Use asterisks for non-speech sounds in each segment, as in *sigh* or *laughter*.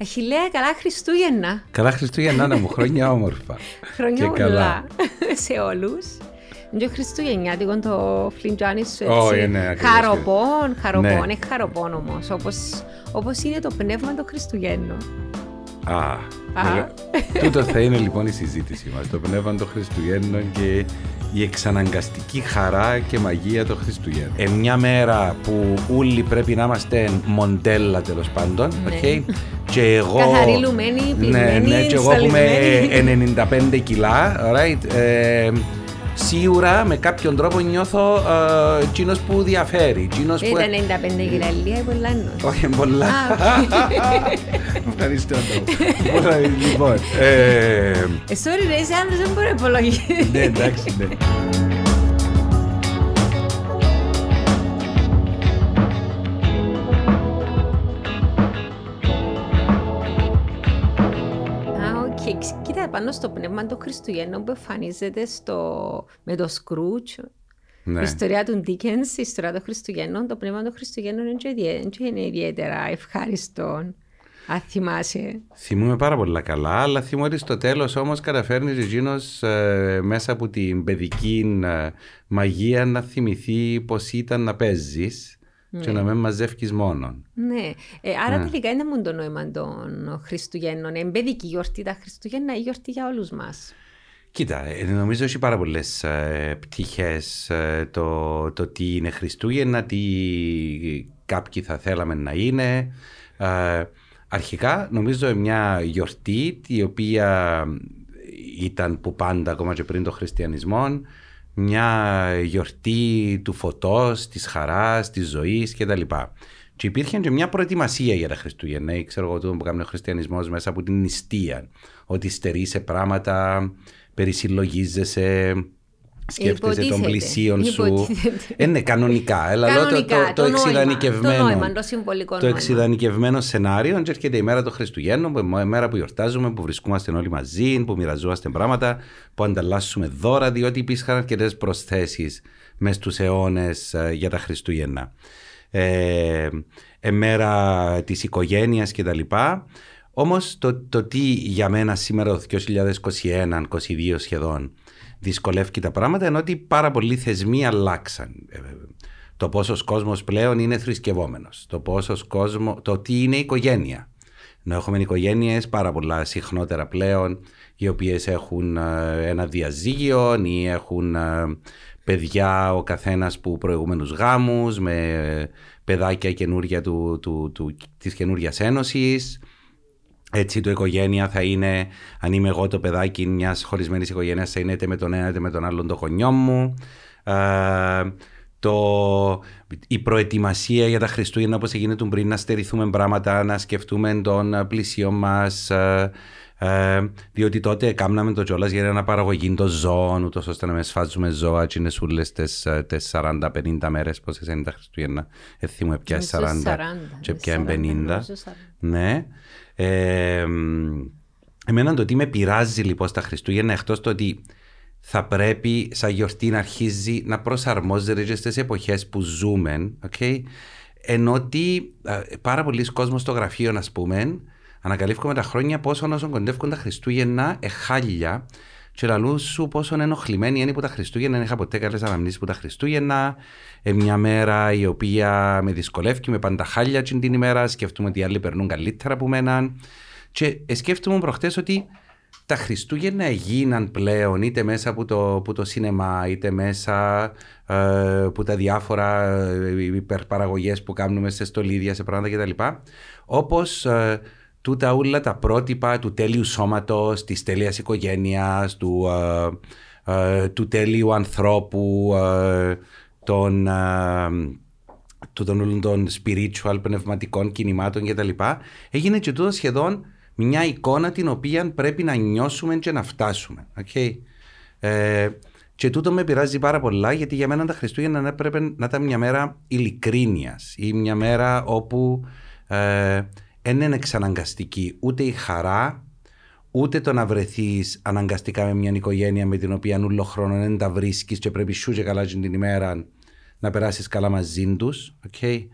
Αχιλέα, καλά Χριστούγεννα. Καλά Χριστούγεννα, Άννα μου, χρόνια όμορφα. Χρόνια Και καλά. πολλά *laughs* σε όλους. Είναι χριστουγεννιάτικο το φλιντζάνι σου έτσι. Όχι, ναι, ακριβώς. χαρωπόν, χαρωπόν, Ναι. είναι χαρωπόν όμως. Όπως, όπως είναι το πνεύμα των Χριστουγέννων. Α, Α. μεγάλο. Τούτο θα είναι λοιπόν η συζήτησή μας. Το πνεύμα των Χριστουγέννων και η εξαναγκαστική χαρά και μαγεία των Χριστουγέννων. Ε, μια μέρα που όλοι πρέπει να είμαστε μοντέλα τέλος πάντων. Ναι. οκ; Και εγώ. Καθαρή λουμένη, Ναι, πλημμένη, ναι, και εγώ που είμαι στολισμένη. 95 κιλά. Right, ε, σίγουρα με κάποιον τρόπο νιώθω ε, εκείνος που διαφέρει. εκείνος που... Ήταν 95 γυραλία ή πολλά εννοώ. Όχι, πολλά. Α, Ευχαριστώ. Πολλά, Λοιπόν, ε, Ε, sorry ρε, είσαι άντρας, δεν μπορώ να υπολογίσεις. ναι, εντάξει, ναι. Πάνω στο πνεύμα των Χριστουγέννων που εμφανίζεται στο... με το Σκρούτζ, Ναι. η ιστορία του Ντίκενς, η ιστορία των Χριστουγέννων, το πνεύμα των Χριστουγέννων είναι, και ιδιαί- και είναι ιδιαίτερα ευχάριστο. Αν θυμάσαι. Θυμούμαι πάρα πολλά καλά, αλλά θυμούμαι ότι στο τέλος όμως καταφέρνεις εκείνος ε, μέσα από την παιδική ε, μαγεία να θυμηθεί πως ήταν να παίζεις και να μην μαζεύεις μόνον. Ναι. Ε, άρα Ναι. τελικά είναι μόνο το νόημα των Χριστουγέννων. Είναι παιδική γιορτή τα Χριστούγεννα ή γιορτή για όλους μας. Κοίτα, ε, νομίζω έχει πάρα πολλές ε, πτυχές το, το τι είναι Χριστούγεννα, τι κάποιοι θα θέλαμε να είναι. Ε, αρχικά, νομίζω μια γιορτή η οποία ήταν που πάντα ακόμα και πριν το χριστιανισμό, μια γιορτή του φωτός, της χαράς, της ζωής κτλ. Και υπήρχε και μια προετοιμασία για τα Χριστούγεννα. Ή Ξέρω εγώ το που κάνει ο χριστιανισμός μέσα από την νηστεία. Ότι στερεί σε πράγματα, περισυλλογίζεσαι, σκέφτεσαι των Υποτίθεται. πλησίων σου. Υποτίθεται. Ε, ναι, κανονικά. Έλα, λέω το, Κανονικά, το, το, το νόημα, εξειδανικευμένο. το νόημα, το συμβολικό το νόημα. εξειδανικευμένο σενάριο. Και έρχεται η μέρα των Χριστουγέννων, που είναι η μέρα που γιορτάζουμε, που βρισκόμαστε όλοι μαζί, που μοιραζόμαστε πράγματα, που ανταλλάσσουμε δώρα, διότι υπήρχαν αρκετές προσθέσεις μέσα στου αιώνες για τα Χριστούγεννα. Ε, ε, μέρα της οικογένειας και τα λοιπά. Όμως το, το τι για μένα σήμερα το 2021-2022 σχεδόν δυσκολεύει τα πράγματα είναι ότι πάρα πολλοί θεσμοί αλλάξαν. Ε, το πόσος κόσμος πλέον είναι θρησκευόμενος. Το πόσος κόσμο, το τι είναι οικογένεια. Να έχουμε οικογένειες πάρα πολλά συχνότερα πλέον οι οποίες έχουν ε, ένα διαζύγιο ή έχουν ε, παιδιά ο καθένας που προηγούμενους γάμους με παιδάκια καινούρια του, του, του, της καινούριας ένωσης. Έτσι το οικογένεια θα είναι, αν είμαι εγώ το παιδάκι μιας χωρισμένης οικογένειας, θα είναι είτε με τον ένα είτε με τον άλλον το γονιό μου. Ε, το, η προετοιμασία για τα Χριστούγεννα όπως έγινε του πριν να στερηθούμε πράγματα, να σκεφτούμε τον πλησίο μας, ε, ε, διότι τότε κάμναμε το κιόλας για να παραγωγή των ζώων, ούτως ώστε να με σφάζουμε ζώα και είναι σούλες τις, ε, τις 40-50 μέρες, πόσες είναι τα Χριστούγεννα, δεν θυμούμαι πια 40, Νομίζω 40, και πια 40, 50. νομίζω 40. Ναι. Ε, εμένα το τι με πειράζει λοιπόν στα Χριστούγεννα εκτός το ότι θα πρέπει σαν γιορτή να αρχίζει να προσαρμόζεται και στις εποχές που ζούμε okay? ενώ ότι ε, πάρα πολλοί κόσμος στο γραφείο να πούμε ανακαλύφουμε τα χρόνια πόσο όσον κοντεύουν τα Χριστούγεννα εχάλια και λαλού σου πόσο ενοχλημένοι είναι που τα Χριστούγεννα. Δεν είχα ποτέ καλέ αναμνήσεις που τα Χριστούγεννα. Ε, μια μέρα η οποία με δυσκολεύει, με πάντα χάλια την ημέρα. Σκέφτομαι ότι οι άλλοι περνούν καλύτερα από μένα. Και ε, σκέφτομαι προχτές ότι τα Χριστούγεννα έγιναν πλέον είτε μέσα από το, από το σινεμά, είτε μέσα ε, από τα διάφορα ε, υπερπαραγωγές που κάνουμε σε στολίδια, σε πράγματα κτλ. Όπως ε, τούτα όλα τα πρότυπα του τέλειου σώματος, της τέλειας οικογένειας, του, ε, ε, του τέλειου ανθρώπου, ε, των, ε, του- των όλων των spiritual, πνευματικών κινημάτων κτλ. Έγινε και τούτο σχεδόν μια εικόνα την οποία πρέπει να νιώσουμε και να φτάσουμε. Okay? Ε, και τούτο με πειράζει πάρα πολλά γιατί για μένα τα Χριστούγεννα έπρεπε να ήταν μια μέρα ειλικρίνειας ή μια μέρα όπου ε, δεν είναι εξαναγκαστική ούτε η χαρά ούτε το να βρεθείς αναγκαστικά με μια οικογένεια με την οποία όλο χρόνο δεν τα βρίσκεις και πρέπει σου και καλά την ημέρα να περάσεις καλά μαζί τους. Okay.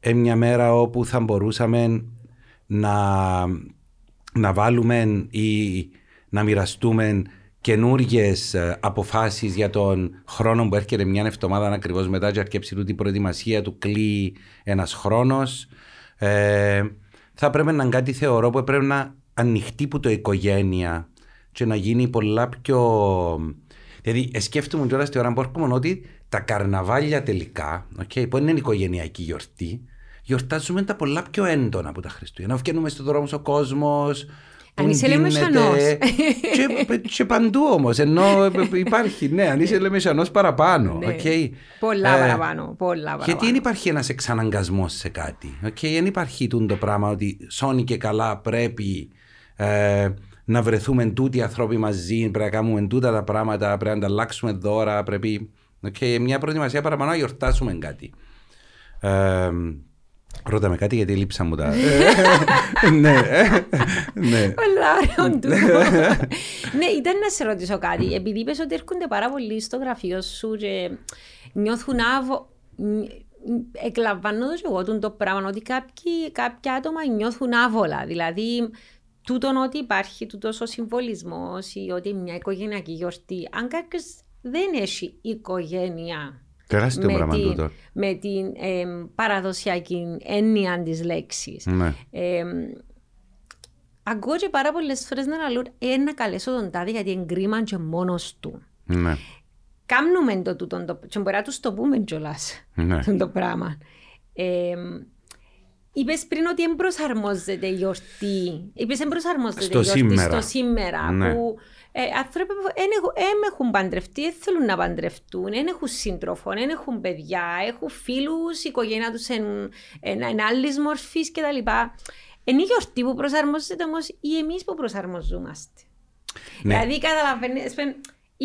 Ε, μια μέρα όπου θα μπορούσαμε να, να βάλουμε ή να μοιραστούμε καινούργιες αποφάσεις για τον χρόνο που έρχεται μια εβδομάδα ακριβώς μετά και αρκέψει του την προετοιμασία του κλείει ένας χρόνος. Ε, θα πρέπει να είναι κάτι θεωρώ που πρέπει να ανοιχτεί που το οικογένεια και να γίνει πολλά πιο. Δηλαδή, σκέφτομαι τώρα στη ώρα που έρχομαι ότι τα καρναβάλια τελικά, okay, που είναι οικογενειακή γιορτή, γιορτάζουμε τα πολλά πιο έντονα από τα Χριστούγεννα. Βγαίνουμε στον δρόμο ο κόσμος, αν είσαι λεμεσανός. και, και παντού όμως. Ενώ *laughs* υπάρχει, ναι, αν είσαι λεμεσανός παραπάνω. Ναι. Okay. Πολλά ε, παραπάνω. Πολλά παραπάνω. Γιατί δεν υπάρχει ένας εξαναγκασμός σε κάτι. Okay. Δεν υπάρχει το πράγμα ότι σώνει και καλά πρέπει ε, να βρεθούμε τούτοι οι άνθρωποι μαζί, πρέπει να κάνουμε τούτα τα πράγματα, πρέπει να ανταλλάξουμε δώρα, πρέπει. Okay. Μια προετοιμασία παραπάνω να γιορτάσουμε κάτι. Ε, Ρώτα με κάτι γιατί λείψα μου τα... *laughs* ναι, ναι. Πολλά ωραίο Ναι, ήταν να σε ρωτήσω κάτι. Επειδή είπες ότι έρχονται πάρα πολύ στο γραφείο σου και νιώθουν άβο... Εκλαμβάνω το εγώ το πράγμα ότι κάποιοι, κάποια άτομα νιώθουν άβολα. Δηλαδή, τούτον ότι υπάρχει τούτος ο συμβολισμός ή ότι μια οικογενειακή γιορτή. Αν κάποιος δεν έχει οικογένεια Τεράστιο με πράγμα την, Με την ε, παραδοσιακή έννοια της λέξης. Ναι. Ε, ακούω και πάρα πολλές φορές να λέω ε, να καλέσω τον τάδε γιατί εγκρίμαν και μόνος του. Ναι. Κάμνουμε το τούτο, το, και μπορεί να τους το πούμε κιόλας ναι. *laughs* το πράγμα. Ε, Είπες πριν ότι δεν προσαρμόζεται η γιορτή. Είπες δεν προσαρμόζεται η γιορτή σήμερα. στο σήμερα. Ναι. Που ε, άνθρωποι που δεν έχουν παντρευτεί, δεν θέλουν να παντρευτούν, δεν έχουν σύντροφο, δεν έχουν παιδιά, έχουν φίλους, η οικογένεια τους είναι άλλης μορφής κτλ. Είναι η γιορτή που προσαρμόζεται όμως ή εμείς που προσαρμοζόμαστε. Ναι. Δηλαδή, καταλαβαίνεις,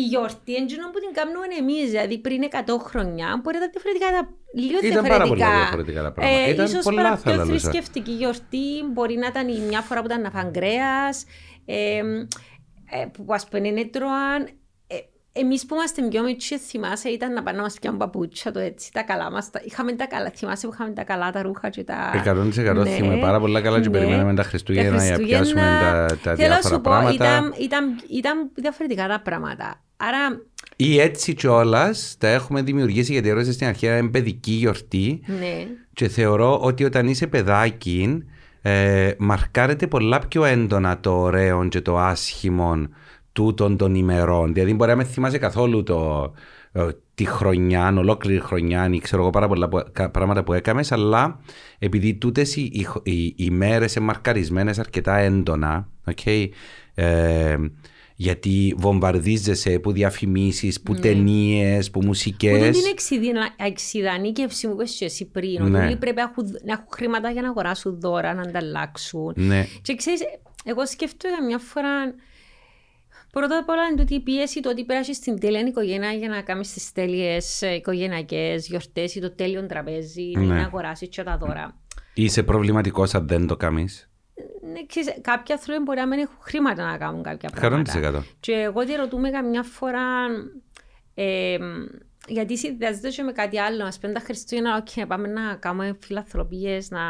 η γιορτή είναι που την κάνουμε εμείς. Δηλαδή, πριν 100 χρόνια μπορεί να ήταν διαφορετικά. Λίγο ήταν διαφορετικά. πάρα πολύ διαφορετικά τα πράγματα. Ε, ήταν ίσως πολλά πιο θρησκευτική γιορτή. Μπορεί να ήταν η μια φορά που ήταν να φαν κρέας, ε, ε, που ας πούμε είναι τρώαν. Ε, εμείς που είμαστε πιο μικροί θυμάσαι ήταν να πάνε να μας πιάνουν παπούτσια το έτσι, τα καλά μας. Τα, είχαμε τα καλά, θυμάσαι που είχαμε τα καλά τα ρούχα και τα... 100% ναι, θυμάμαι πάρα πολλά καλά και ναι, περιμέναμε τα Χριστούγεννα για να πιάσουμε τα, τα διάφορα πω, πράγματα. Ήταν, ήταν, ήταν διαφορετικά τα πράγματα. Άρα ή έτσι κιόλας τα έχουμε δημιουργήσει γιατί ρώτησε στην αρχή είναι παιδική γιορτή. Ναι. Και θεωρώ ότι όταν είσαι παιδάκι, ε, μαρκάρεται πολλά πιο έντονα το ωραίο και το άσχημο τούτων των ημερών. Δηλαδή, μπορεί να με θυμάσαι καθόλου το, ε, τη χρονιά, ολόκληρη χρονιά, ή ξέρω εγώ πάρα πολλά πράγματα που έκαμες, αλλά επειδή τούτες οι, οι, οι, οι μέρες είναι μαρκαρισμένες αρκετά έντονα, okay, ε, γιατί βομβαρδίζεσαι που διαφημίσεις, που ναι. ταινίες, που μουσικές. Που την εξειδανίκευση που είπες εσύ πριν, ναι. ότι πρέπει να έχουν, να έχουν χρήματα για να αγοράσουν δώρα, να ανταλλάξουν. Ναι. Και ξέρεις, εγώ σκέφτομαι μια φορά, Πρώτα απ' όλα είναι η πίεση το ότι πέρασες στην τέλεια οικογένεια για να κάνει τις τέλειες οικογενειακές γιορτές ή το τέλειο τραπέζι, ναι. να αγοράσεις και τα δώρα. Είσαι προβληματικός αν δεν το κάνεις; Ναι, ξέρεις, κάποιοι άνθρωποι μπορεί να μην έχουν χρήματα να κάνουν κάποια πράγματα. 100%. Και εγώ τη ρωτούμε καμιά φορά, ε, γιατί συνδυάζεται και με κάτι άλλο. Α πούμε τα Χριστούγεννα, okay, να πάμε να κάνουμε φιλανθρωπίες, να,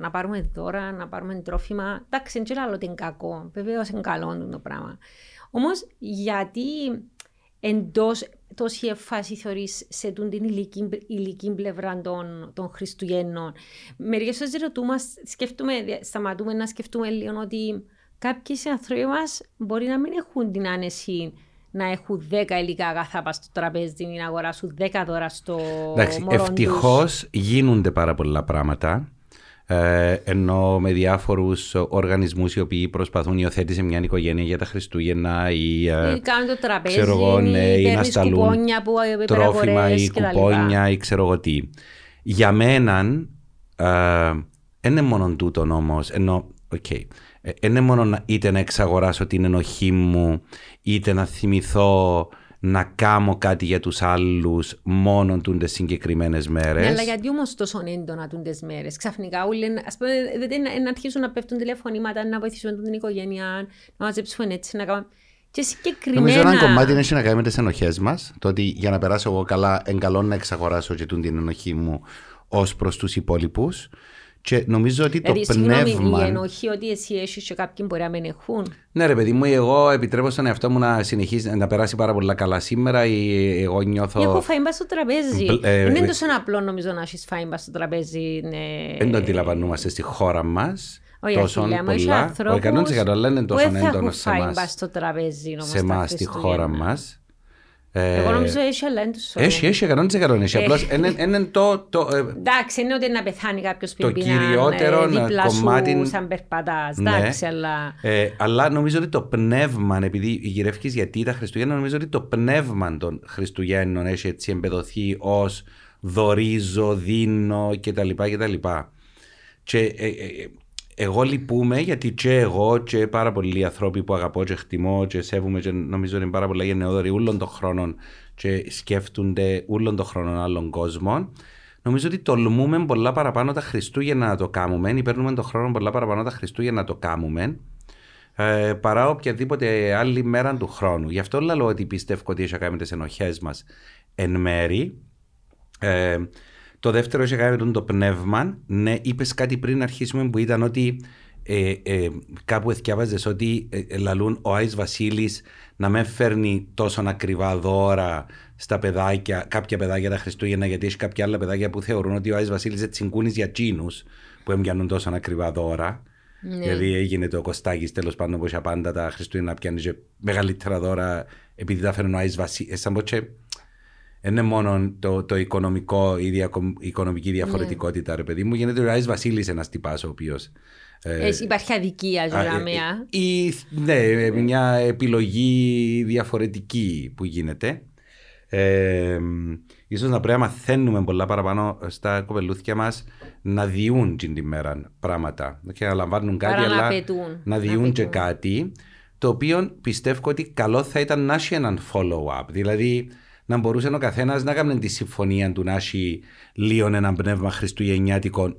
να πάρουμε δώρα, να πάρουμε τρόφιμα. Εντάξει, δεν ξέρω άλλο ότι είναι κακό. Βεβαίως είναι καλό το πράγμα. Όμως γιατί εντός τόση εφάση θεωρείς σε την ηλική, ηλική πλευρά των, των Χριστουγέννων. Μερικές φορές ρωτούμε, σκεφτούμε, σταματούμε να σκεφτούμε λίγο ότι κάποιοι άνθρωποι μας μπορεί να μην έχουν την άνεση να έχουν 10 υλικά αγαθά στο τραπέζι ή να αγοράσουν 10 δώρα στο Εντάξει, Ευτυχώς γίνονται πάρα πολλά πράγματα ε, ενώ με διάφορους οργανισμούς οι οποίοι προσπαθούν υιοθέτηση μια οικογένεια για τα Χριστούγεννα ή, ε, ή κάνουν το τραπέζι, ξέρω εγώ, ναι, ή να σταλούν τρόφιμα ή κουπόνια ή ξέρω εγώ τι. Για μένα, δεν ε, είναι μόνο τούτο όμως, ενώ, okay, είναι μόνο είτε να εξαγοράσω την ενοχή μου, είτε να θυμηθώ να κάνω κάτι για τους άλλους μόνο τούντε συγκεκριμένες μέρες. Ναι, αλλά γιατί όμως τόσο έντονα τούντε μέρες. Ξαφνικά όλοι ας πούμε, να αρχίσουν να πέφτουν τηλεφωνήματα, να βοηθήσουν την οικογένεια, να μαζέψουν έτσι, να κάνουν. Και συγκεκριμένα... Νομίζω ένα κομμάτι έχει να κάνει με τις ενοχές μας. Το ότι για να περάσω εγώ καλά, εγκαλώ να εξαγοράσω και την ενοχή μου ως προς τους υπόλοιπους. Και νομίζω ότι το Δηλαδή, συγγνώμη, η πνεύμα. ενοχή ότι εσύ έχεις και κάποιοι μπορεί να μην έχουν. Ναι, ρε παιδί μου, εγώ επιτρέπω στον εαυτό μου να συνεχίσει να περάσει πάρα πολλά καλά σήμερα. ή Εγώ νιώθω. Έχω φάει μπας στο τραπέζι. Μπλ- ε, Δεν ε, είναι τόσο απλό νομίζω να έχεις φάει μπας στο τραπέζι. ναι. Δεν το αντιλαμβανόμαστε στη χώρα μας. Όχι, τόσο Αχιλέα μου, έχει πολλά. ανθρώπους Όχι 100% αλλά είναι που τόσο δεν θα έντονος έχουν σε φάει εμά. μπας στο τραπέζι όμως Σε τα εμά, στη χώρα Χριστούγεννα. μας. Εγώ νομίζω έχει αλλά δεν τους Έχει, έχει 100% έχει. Ε. Απλώ είναι το. το ε, Εντάξει, είναι ότι να πεθάνει κάποιος Το πριν πεινά, κυριότερο ε, δίπλα κομμάτι- σου σαν περπατάς. Ναι. Εντάξει, αλλά... Ε, αλλά νομίζω ότι το πνεύμα, επειδή γυρεύει γιατί τα Χριστούγεννα, νομίζω ότι το πνεύμα των Χριστουγέννων έχει έτσι εμπεδοθεί ως δωρίζω, δίνω κτλ. κτλ. Και ε, ε, ε, εγώ λυπούμαι γιατί και εγώ και πάρα πολλοί άνθρωποι που αγαπώ και χτιμώ και σέβομαι και νομίζω ότι είναι πάρα πολλά γενναιόδοροι όλων των χρόνων και σκέφτονται όλων των χρόνων άλλων κόσμων. Νομίζω ότι τολμούμε πολλά παραπάνω τα Χριστούγεννα να το κάνουμε ή παίρνουμε τον χρόνο πολλά παραπάνω τα Χριστούγεννα να το κάνουμε ε, παρά οποιαδήποτε άλλη μέρα του χρόνου. Γι' αυτό λέω ότι πιστεύω ότι έχει να κάνει με τις ενοχές μας εν μέρη. Ε, το δεύτερο έχει να κάνει με το πνεύμα. Ναι, είπες κάτι πριν αρχίσουμε που ήταν ότι ε, ε, κάπου εθιάβαζες ότι ε, ε, λαλούν ο Άης Βασίλης να μην φέρνει τόσο ακριβά δώρα στα παιδάκια, κάποια παιδάκια τα Χριστούγεννα, γιατί έχει κάποια άλλα παιδάκια που θεωρούν ότι ο Άης Βασίλης έτσι συγκούνης για τσίνους που έμπιανουν τόσο ακριβά δώρα. Ναι. Δηλαδή έγινε το Κωστάκης τέλος πάντων που είχε πάντα τα Χριστούγεννα να πιάνει και μεγαλύτερα δώρα επειδή τα φέρνουν ο Άης Βασίλης. Σαν πως και δεν είναι μόνο το, το οικονομικό, η, διακο, η οικονομική διαφορετικότητα, ρε παιδί μου. Γίνεται ο Άης Βασίλης ένας τυπάς ο οποίος... ε, Ε, υπάρχει αδικία, Α, ε, ζωγραμμία. ε, ή, ναι, μια επιλογή διαφορετική που γίνεται. Ε, ίσως να πρέπει να μαθαίνουμε πολλά παραπάνω στα κοπελούθια μας να διούν την τη μέρα πράγματα. Και να λαμβάνουν κάτι, Παρά να αλλά απαιτούν. να Να διούν και απαιτούν. κάτι, το οποίο πιστεύω ότι καλό θα ήταν να έχει έναν follow-up. Δηλαδή, να μπορούσε ο καθένας να κάνει τη συμφωνία του να έχει λίγο ένα πνεύμα χριστουγεννιάτικο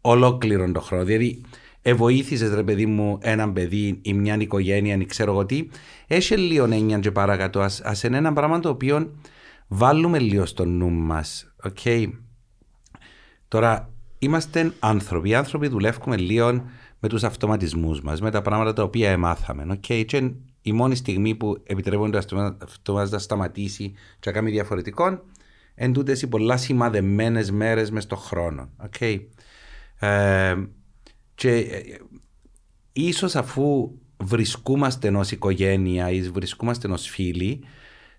ολόκληρον τον χρόνο. Δηλαδή, εβοήθησες ρε παιδί μου έναν παιδί ή μια οικογένεια ή ξέρω εγώ τι, έχει λίγο έννοια και παρακάτω. Ας, ας είναι ένα πράγμα το οποίο βάλουμε λίγο στο νου μας. Okay. Τώρα, είμαστε άνθρωποι. Οι άνθρωποι δουλεύουμε λίγο με τους αυτοματισμούς μας, με τα πράγματα τα οποία εμάθαμε. Okay. Και η μόνη στιγμή που επιτρέπουν το αυτομάτως να σταματήσει και να κάνει διαφορετικό, εν τούτες οι πολλά σημαδεμένες μέρες μες στον χρόνο. Okay. Ε, και ε, ίσως αφού βρισκόμαστε ως οικογένεια ή βρισκόμαστε ως φίλοι,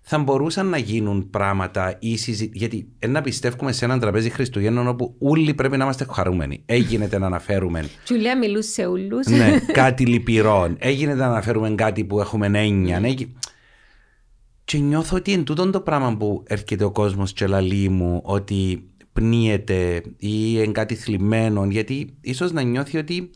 θα μπορούσαν να γίνουν πράγματα ή συζη... Γιατί να πιστεύουμε σε έναν τραπέζι Χριστουγέννων όπου όλοι πρέπει να είμαστε χαρούμενοι. Έγινε να αναφέρουμε Τζουλία μιλούσε σε όλους. ναι, *laughs* κάτι λυπηρό. Έγινε να αναφέρουμε κάτι που έχουμε έννοια. Ναι. Και νιώθω ότι εν τούτον το πράγμα που έρχεται ο κόσμος και λαλεί μου ότι πνίεται ή εν κάτι θλιμμένο, γιατί ίσως να νιώθει ότι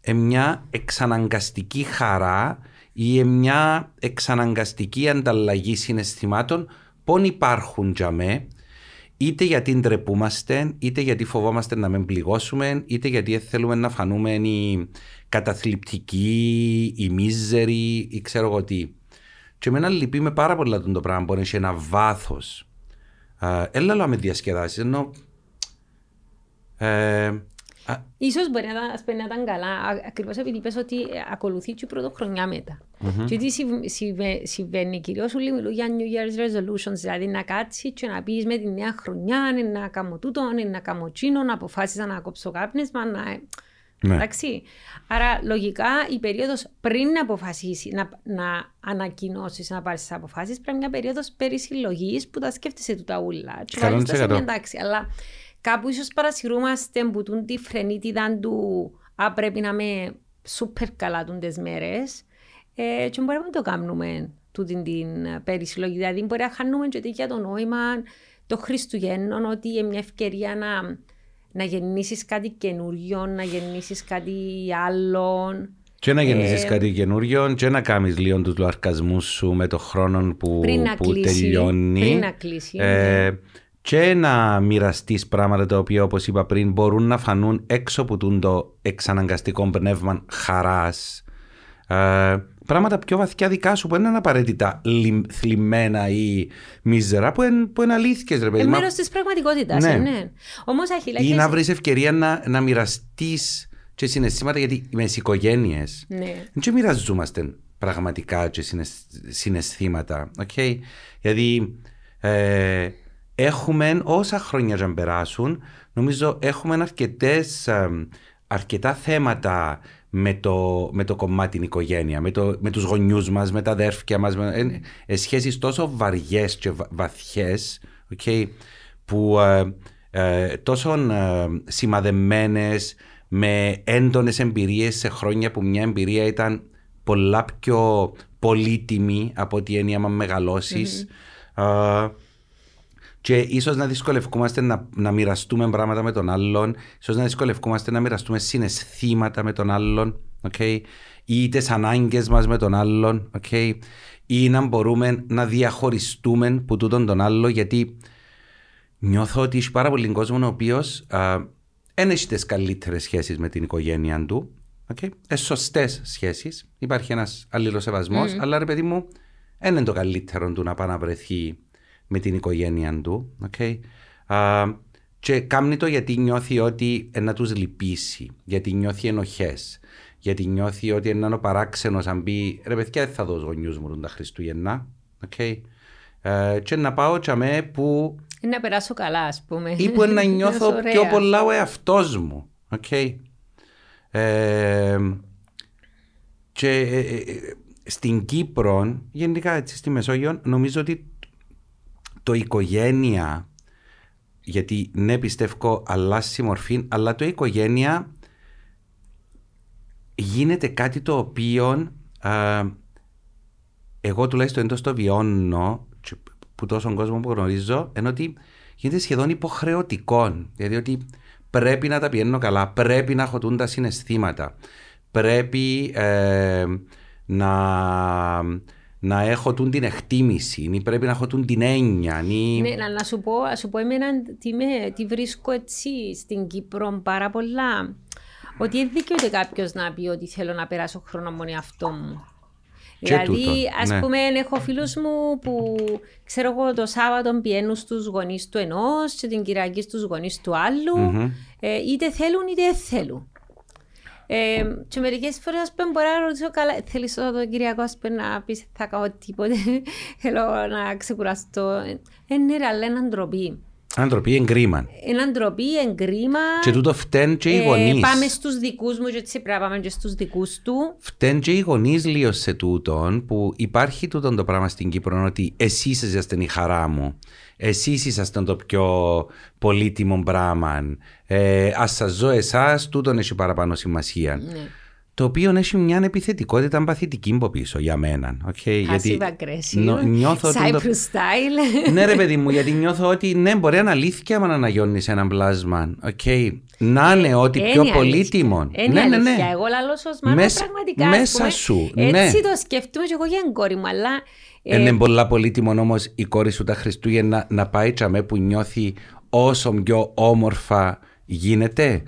εν μια εξαναγκαστική χαρά ή εν μια εξαναγκαστική ανταλλαγή συναισθημάτων πόν υπάρχουν για με, είτε γιατί ντρεπούμαστε, είτε γιατί φοβόμαστε να μην πληγώσουμε, είτε γιατί θέλουμε να φανούμε οι καταθλιπτικοί, οι μίζεροι ή ξέρω εγώ τι. Και εμένα λυπεί με πάρα πολλά τον το πράγμα που έχει ένα βάθος. Έλα λέω με διασκεδάσεις, ενώ. Ε, α, Ίσως μπορεί να, ήταν- ας πούμε, να ήταν καλά, α- ακριβώς επειδή είπες ότι ε, ακολουθεί και η πρωτοχρονιά μετά. Και τι συμβ- συμβε- συμβαίνει, κυρίως όλοι μιλούν για New Year's resolutions, δηλαδή να κάτσεις και να πεις με τη νέα χρονιά, «Ε, να κάνω τούτο, ε, να κάνω τσίνο, να αποφάσισα να κόψω κάπνισμα, να... ναι. Εντάξει. Άρα, λογικά, η περίοδος πριν να αποφασίσει, να, να ανακοινώσεις, να πάρεις τις αποφάσεις, πρέπει να είναι μια περίοδος περί συλλογής που τα σκέφτεσαι του τα ούλα. Και Καλό μάλιστα σε είναι μια εκατό. εντάξει, αλλά κάπου ίσως παρασυρούμαστε που τούν τη φρενίτιδα του «Α, πρέπει να είμαι σούπερ καλά τούν τις μέρες» ε, και μπορούμε να το κάνουμε τούτη την ε, περισυλλογή. Δηλαδή, μπορεί να χάνουμε και για το νόημα των Χριστουγέννων, ότι είναι μια ευκαιρία να, να γεννήσεις κάτι καινούριο, να γεννήσεις κάτι άλλο. Και να γεννήσεις Ε, κάτι καινούριο, και να κάνει λίγο τους λογαριασμού σου με το χρόνο που, Πριν να που κλείσει. τελειώνει. Πριν να κλείσει. Ε, και να μοιραστείς πράγματα τα οποία, όπως είπα πριν, μπορούν να φανούν έξω από τούν το εξαναγκαστικό πνεύμα χαράς. Ε, πράγματα πιο βαθιά δικά σου που δεν είναι απαραίτητα λι- θλιμμένα ή μίζερα, που είναι, που είναι αλήθικες ρε παιδί. Ε, Μα- μέρος της πραγματικότητας, Ναι. ναι. ναι. Όμως, Αχίλα, Ή και να εσύ- βρεις ευκαιρία να, να μοιραστείς και συναισθήματα γιατί με τις οικογένειες Ναι. δεν μοιραζόμαστε πραγματικά και συναισ- συναισθήματα. Okay? Γιατί ε, έχουμε όσα χρόνια να περάσουν, νομίζω έχουμε αρκετές, ε, αρκετά θέματα με το, με το κομμάτι την οικογένεια, με, το, με τους γονιούς μας, με τα αδέρφια μας, με, ε, ε, σχέσεις τόσο βαριές και βα, βαθιές, okay, που ε, ε, τόσο ε, σημαδεμένες με έντονες εμπειρίες σε χρόνια που μια εμπειρία ήταν πολλά πιο πολύτιμη από ό,τι έννοια άμα μεγαλώσεις. Α, και ίσως να δυσκολευκούμαστε να, να μοιραστούμε πράγματα με τον άλλον, ίσως να δυσκολευκούμαστε να μοιραστούμε συναισθήματα με τον άλλον, okay? ή τις ανάγκες μας με τον άλλον, okay? ή να μπορούμε να διαχωριστούμε που τούτον τον άλλο, γιατί νιώθω ότι έχει πάρα πολύ κόσμο ο οποίος δεν έχει τις καλύτερες σχέσεις με την οικογένεια του. Okay? Ε, σωστές σχέσεις. Υπάρχει ένας αλληλοσεβασμός, αλλά ρε παιδί μου, δεν είναι το καλύτερο του να πάει να βρεθεί με την οικογένεια του. Okay? Α, και κάνει το γιατί νιώθει ότι ε, να τους λυπήσει, γιατί νιώθει ενοχές, γιατί νιώθει ότι είναι ο παράξενος αν πει ρε παιδιά δεν θα δω τους γονιούς μου τα Χριστούγεννα. Okay? Ε, και να πάω τσαμέ που Να περάσω καλά, ας πούμε. ή που να *laughs* νιώθω Ωραία. πιο πολλά ο εαυτός μου. Okay? Ε, και ε, ε, ε, στην Κύπρο, γενικά έτσι στη Μεσόγειο, νομίζω ότι το οικογένεια, γιατί ναι πιστεύω αλλάζει μορφή, αλλά το οικογένεια γίνεται κάτι το οποίο α, εγώ τουλάχιστον εντός το βιώνω και που τόσο κόσμο που γνωρίζω είναι ότι γίνεται σχεδόν υποχρεωτικό. Δηλαδή ότι πρέπει να τα πηγαίνω καλά, πρέπει να έχω τούν τα συναισθήματα, πρέπει ε, να, να έχω τούν την εκτίμηση, ή πρέπει να έχω τούν την έννοια. Ή... Ναι, να, να σου πω, να σου πω εμένα τι, με, τι βρίσκω έτσι στην Κύπρο πάρα πολλά. Ότι δεν δικαιούται κάποιος να πει ότι θέλω να περάσω χρόνο με τον εαυτό μου. Και δηλαδή, τούτο, ας ναι. πούμε, έχω φίλους μου που ξέρω εγώ το Σάββατο πηγαίνουν στους γονείς του ενός και την Κυριακή στους γονείς του αλλου Μμμ. Ε, είτε θέλουν είτε δεν θέλουν. Ε, και μερικές φορές ας πούμε μπορώ να ρωτήσω καλά. Θέλεις το Κυριακό ας πούμε, να πεις θα κάνω τίποτε. *laughs* Θέλω να ξεκουραστώ. Ε, ναι, ρε, αλλά είναι ντροπή. Άνθρωποι εγκρίμαν. Είναι ντροπή, εγκρίμα. Και τούτο φταίνουν και οι Ε, γονείς. πάμε στους δικούς μου, και έτσι πρέπει να πάμε και στους δικούς του. Φταίνουν και οι γονείς λίγο σε τούτον που υπάρχει τούτον το πράγμα στην Κύπρο ότι εσεί είσαστε η χαρά μου. Εσεί είσαστε το πιο πολύτιμο πράγμα. Ε, Α σας ζω εσάς, τούτον έχει παραπάνω σημασία. Ναι. Το οποίο έχει μια επιθετικότητα παθητική από πίσω για μένα. Okay, Passive aggressive. νο- νιώθω ότι το- Cyprus style. ναι, ρε παιδί μου, γιατί νιώθω ότι ναι, μπορεί να είναι αλήθεια άμα να αναγιώνεις ένα πλάσμα. Okay. Να είναι ότι Είναι πιο αλήθεια. πολύτιμο. Είναι ναι, ναι, αλήθεια. ναι. Εγώ λαλώ ως μάνα Μέσα- πραγματικά. ας μέσα πούμε, σου, Έτσι ναι. το σκέφτομαι και εγώ για την κόρη μου, αλλά... ε, Είναι πολλά πολύτιμο όμως η κόρη σου τα Χριστούγεννα να πάει τσαμέ που νιώθει όσο πιο όμορφα γίνεται.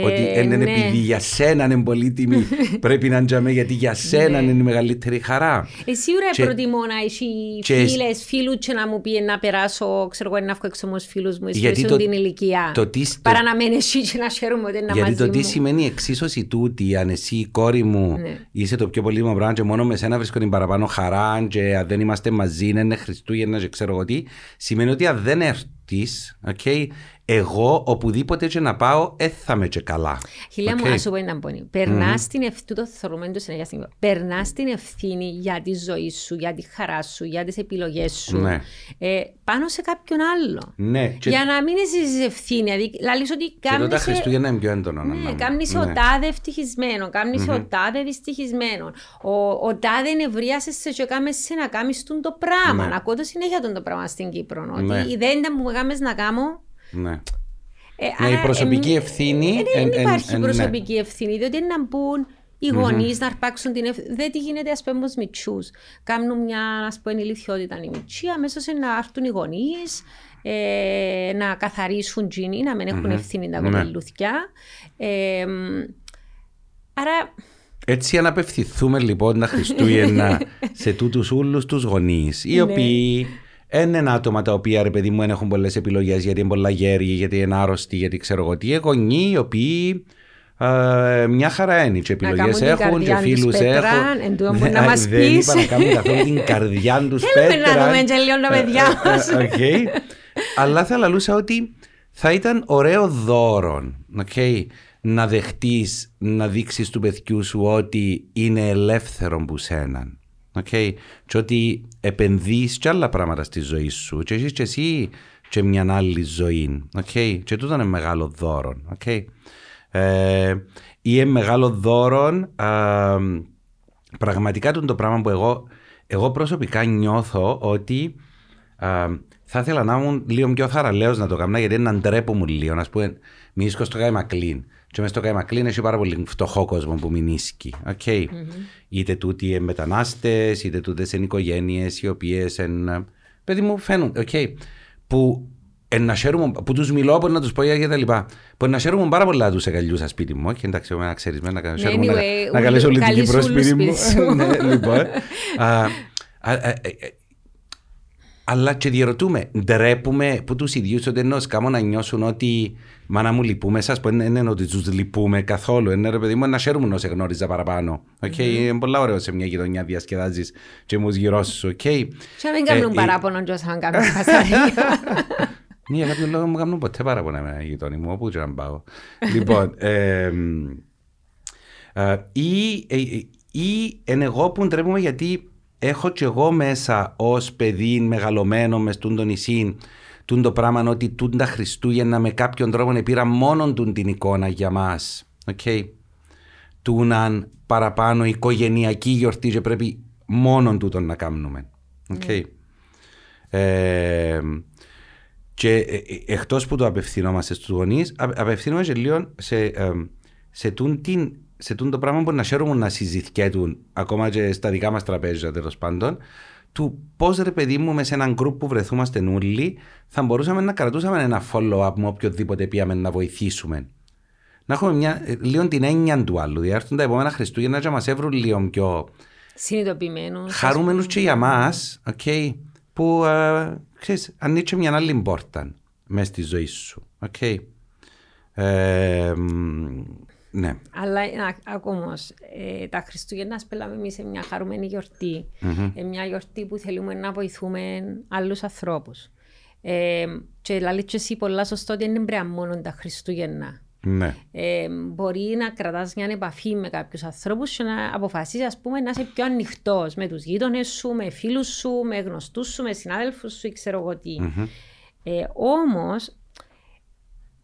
Ε, ότι δεν είναι ναι. επειδή για σένα είναι πολύτιμη, *laughs* πρέπει να είναι τσαμέ γιατί για σένα είναι η μεγαλύτερη χαρά. Ε, σίγουρα Και- προτιμώ να έχει και- φίλες, φίλους και να μου πει να περάσω, ξέρω εγώ, να βγω έξω με τους φίλους μου, Γιατί ίσως το- την ηλικία. το τι- το- Παρά να μένει εσύ και να χαίρομαι ότι είναι Γιατί μαζί το τι μου. σημαίνει η εξίσωση τούτη, αν εσύ η κόρη μου Ναι. είσαι το πιο πολύτιμο πράγμα και μόνο με σένα βρίσκω την παραπάνω χαρά και αν δεν είμαστε μαζί, να είναι Χριστούγεννα και ξέρω εγώ τι, σημαίνει ότι αν δεν έρθεις, okay, εγώ οπουδήποτε και να πάω, δεν θα είμαι και καλά. Χιλιά μου, Οκ. να σου πω έναν πόνι. Περνάς την ευθύνη, το θεωρούμε το συνέχεια στην Περνάς την ευθύνη για τη ζωή σου, για τη χαρά σου, για τις επιλογές σου. Ναι. Ε, πάνω σε κάποιον άλλο. Ναι, και Για να μην εσύ ευθύνη. Δηλαδή, λαλείς ότι και τότε τα κάμνησε... Χριστούγεννα είναι πιο έντονο. να Ναι, πούμε. κάμνησε Ναι. ο τάδε ευτυχισμένο, κάμνησε ο τάδε δυστυχισμένο. Ο, ο τάδε νευρίασες σε και κάμε σε να κάνεις τούν το πράγμα. Ναι. Να ακούω το συνέχεια τον το πράγμα στην Κύπρο. Ναι. Ότι δεν ήταν που με κάμες να κάνω. Ναι. Ε, Ναι, η άρα, προσωπική εμ- ευθύνη, ε, εν- Δεν εν- υπάρχει εν- ναι. προσωπική ευθύνη, διότι είναι να μπουν οι γονείς να αρπάξουν την ευθύνη. Δεν τι γίνεται, ας πούμε, με μητσού. Κάνουν μια ας πούμε, ενηλικιότητα οι μητσοί, αμέσως να έρθουν οι γονείς, ε, να καθαρίσουν τζίνι, να μην έχουν ευθύνη τα Ναι. κοπελούθια. Ε, μ, άρα, Έτσι αναπευθυνθούμε λοιπόν τα *laughs* Χριστούγεννα σε τούτους όλους τους γονείς οι Ναι. οποίοι είναι άτομα τα οποία ρε παιδί μου δεν έχουν πολλές επιλογές γιατί είναι πολλά γέροι, γιατί είναι άρρωστοι, γιατί ξέρω εγώ τι. Γονείς οι οποίοι ε, μια χαρά είναι και Να επιλογές κάνουν την έχουν και καρδιά τους φίλους πέτρα, έχουν. εν τούτο μπορεί Ναι, να μας Δεν πεις. είπα να κάνουν καθόλου την καρδιά *laughs* τους Θέλουμε πέτρα. να δούμε και λίγο τα παιδιά Ε, ε, μας. ε, οκ. Αλλά θα λαλούσα ότι θα ήταν ωραίο δώρο οκ, να δεχτείς να δείξεις του παιδιού σου ότι είναι ελεύθερο που σέναν. Okay. Και ότι επενδύεις και άλλα πράγματα στη ζωή σου και έχεις και εσύ και μια άλλη ζωή. Okay. Και τούτο είναι μεγάλο δώρο. Okay. Ε, ή είναι μεγάλο δώρο α, πραγματικά τούτο το πράγμα που εγώ, εγώ προσωπικά νιώθω ότι α, θα ήθελα να ήμουν λίγο πιο θαραλέος να το κάνω γιατί είναι να ντρέπομαι λίγο. Να πούμε, μηνίσκω στο Κάι Μακλίν. Και μέσα στο Κάι Μακλίν έχει πάρα πολύ φτωχό κόσμο που μηνίσκει. Okay. Είτε τούτοι είναι μετανάστες, είτε τούτες είναι οικογένειες οι οποίες. Παιδί μου, φαίνουν. Okay. Που εν να χαίρομαι, που τους μιλώ, μπορεί να τους πω για τα λοιπά. Που να χαίρομαι πάρα πολλά τους εγκαλιούς στα σπίτι μου. Και εντάξει, εγώ να ξέρεις με, να, χαίρομαι να, Ναι, anyway, να καλέσω όλη την καλείς Κύπρο ούλους σπίτι μου. σπίτι σου. *laughs* ναι, λοιπόν. Α, α, α, α, αλλά και διερωτούμε, ντρέπουμε που τους ίδιους ότι εννοώ σκάμω να νιώσουν ότι μάνα μου λυπούμε σας που δεν είναι ότι τους λυπούμε καθόλου. Είναι ρε παιδί μου να χαίρομαι να σε γνώριζα παραπάνω. Okay, Είναι πολλά ωραίο σε μια γειτονιά διασκεδάζεις και μου γύρω σου. Okay. Και να μην κάνουν Ε, παράπονο και όσοι αν κάνουν φασαρία. *laughs* Ναι, για κάποιο λόγο μου κάνουν ποτέ παράπονα με γειτόνι μου, όπου και να πάω. λοιπόν, ε, ε, ή, ε, ε, ή εν εγώ που ντρέπομαι γιατί έχω κι εγώ μέσα ως παιδί μεγαλωμένο μες τούν το νησί τούν το πράγμα ότι τούν τα Χριστούγεννα με κάποιον τρόπο πήρα μόνο τούν την εικόνα για μας. Okay. Τούναν παραπάνω οικογενειακή γιορτή και πρέπει μόνον τούτον να κάνουμε. Okay. Ε, και ε, ε, εκτός που το απευθυνόμαστε στους γονείς, α- απευθύνομαστε και λίγο σε, ε, σε, τούν την, σε τούν το πράγμα που να χαίρομαι να συζητιέτουν ακόμα και στα δικά μας τραπέζια τέλος πάντων του πώς ρε παιδί μου μες σε έναν γκρουπ που βρεθούμαστε όλοι θα μπορούσαμε να κρατούσαμε ένα follow-up με οποιοδήποτε πήγαμε να βοηθήσουμε. Να έχουμε μια, ε, λίγο την έννοια του άλλου. Δηλαδή έρθουν τα επόμενα Χριστούγεννα και μας έβρουν λίγο πιο Συνειδητοποιημένους. χαρούμενους και για μας, okay, που ε, ξέρεις, ανοίξει μια άλλη πόρτα μέσα στη ζωή σου. Okay. Ε, μ, ναι. Αλλά ακόμα όμως, ε, τα Χριστούγεννα σπέλαμε εμείς σε μια χαρούμενη γιορτή. Ε, μια γιορτή που θέλουμε να βοηθούμε άλλους ανθρώπους. Ε, και λέει και εσύ πολλά σωστό ότι δεν πρέπει μόνο τα Χριστούγεννα. Ναι. Ε, μπορεί να κρατάς μια επαφή με κάποιους ανθρώπους και να αποφασίσεις ας πούμε, να είσαι πιο ανοιχτός με τους γείτονες σου, με φίλους σου, με γνωστούς σου, με συνάδελφους σου ή ξέρω εγώ τι. Ε, όμως,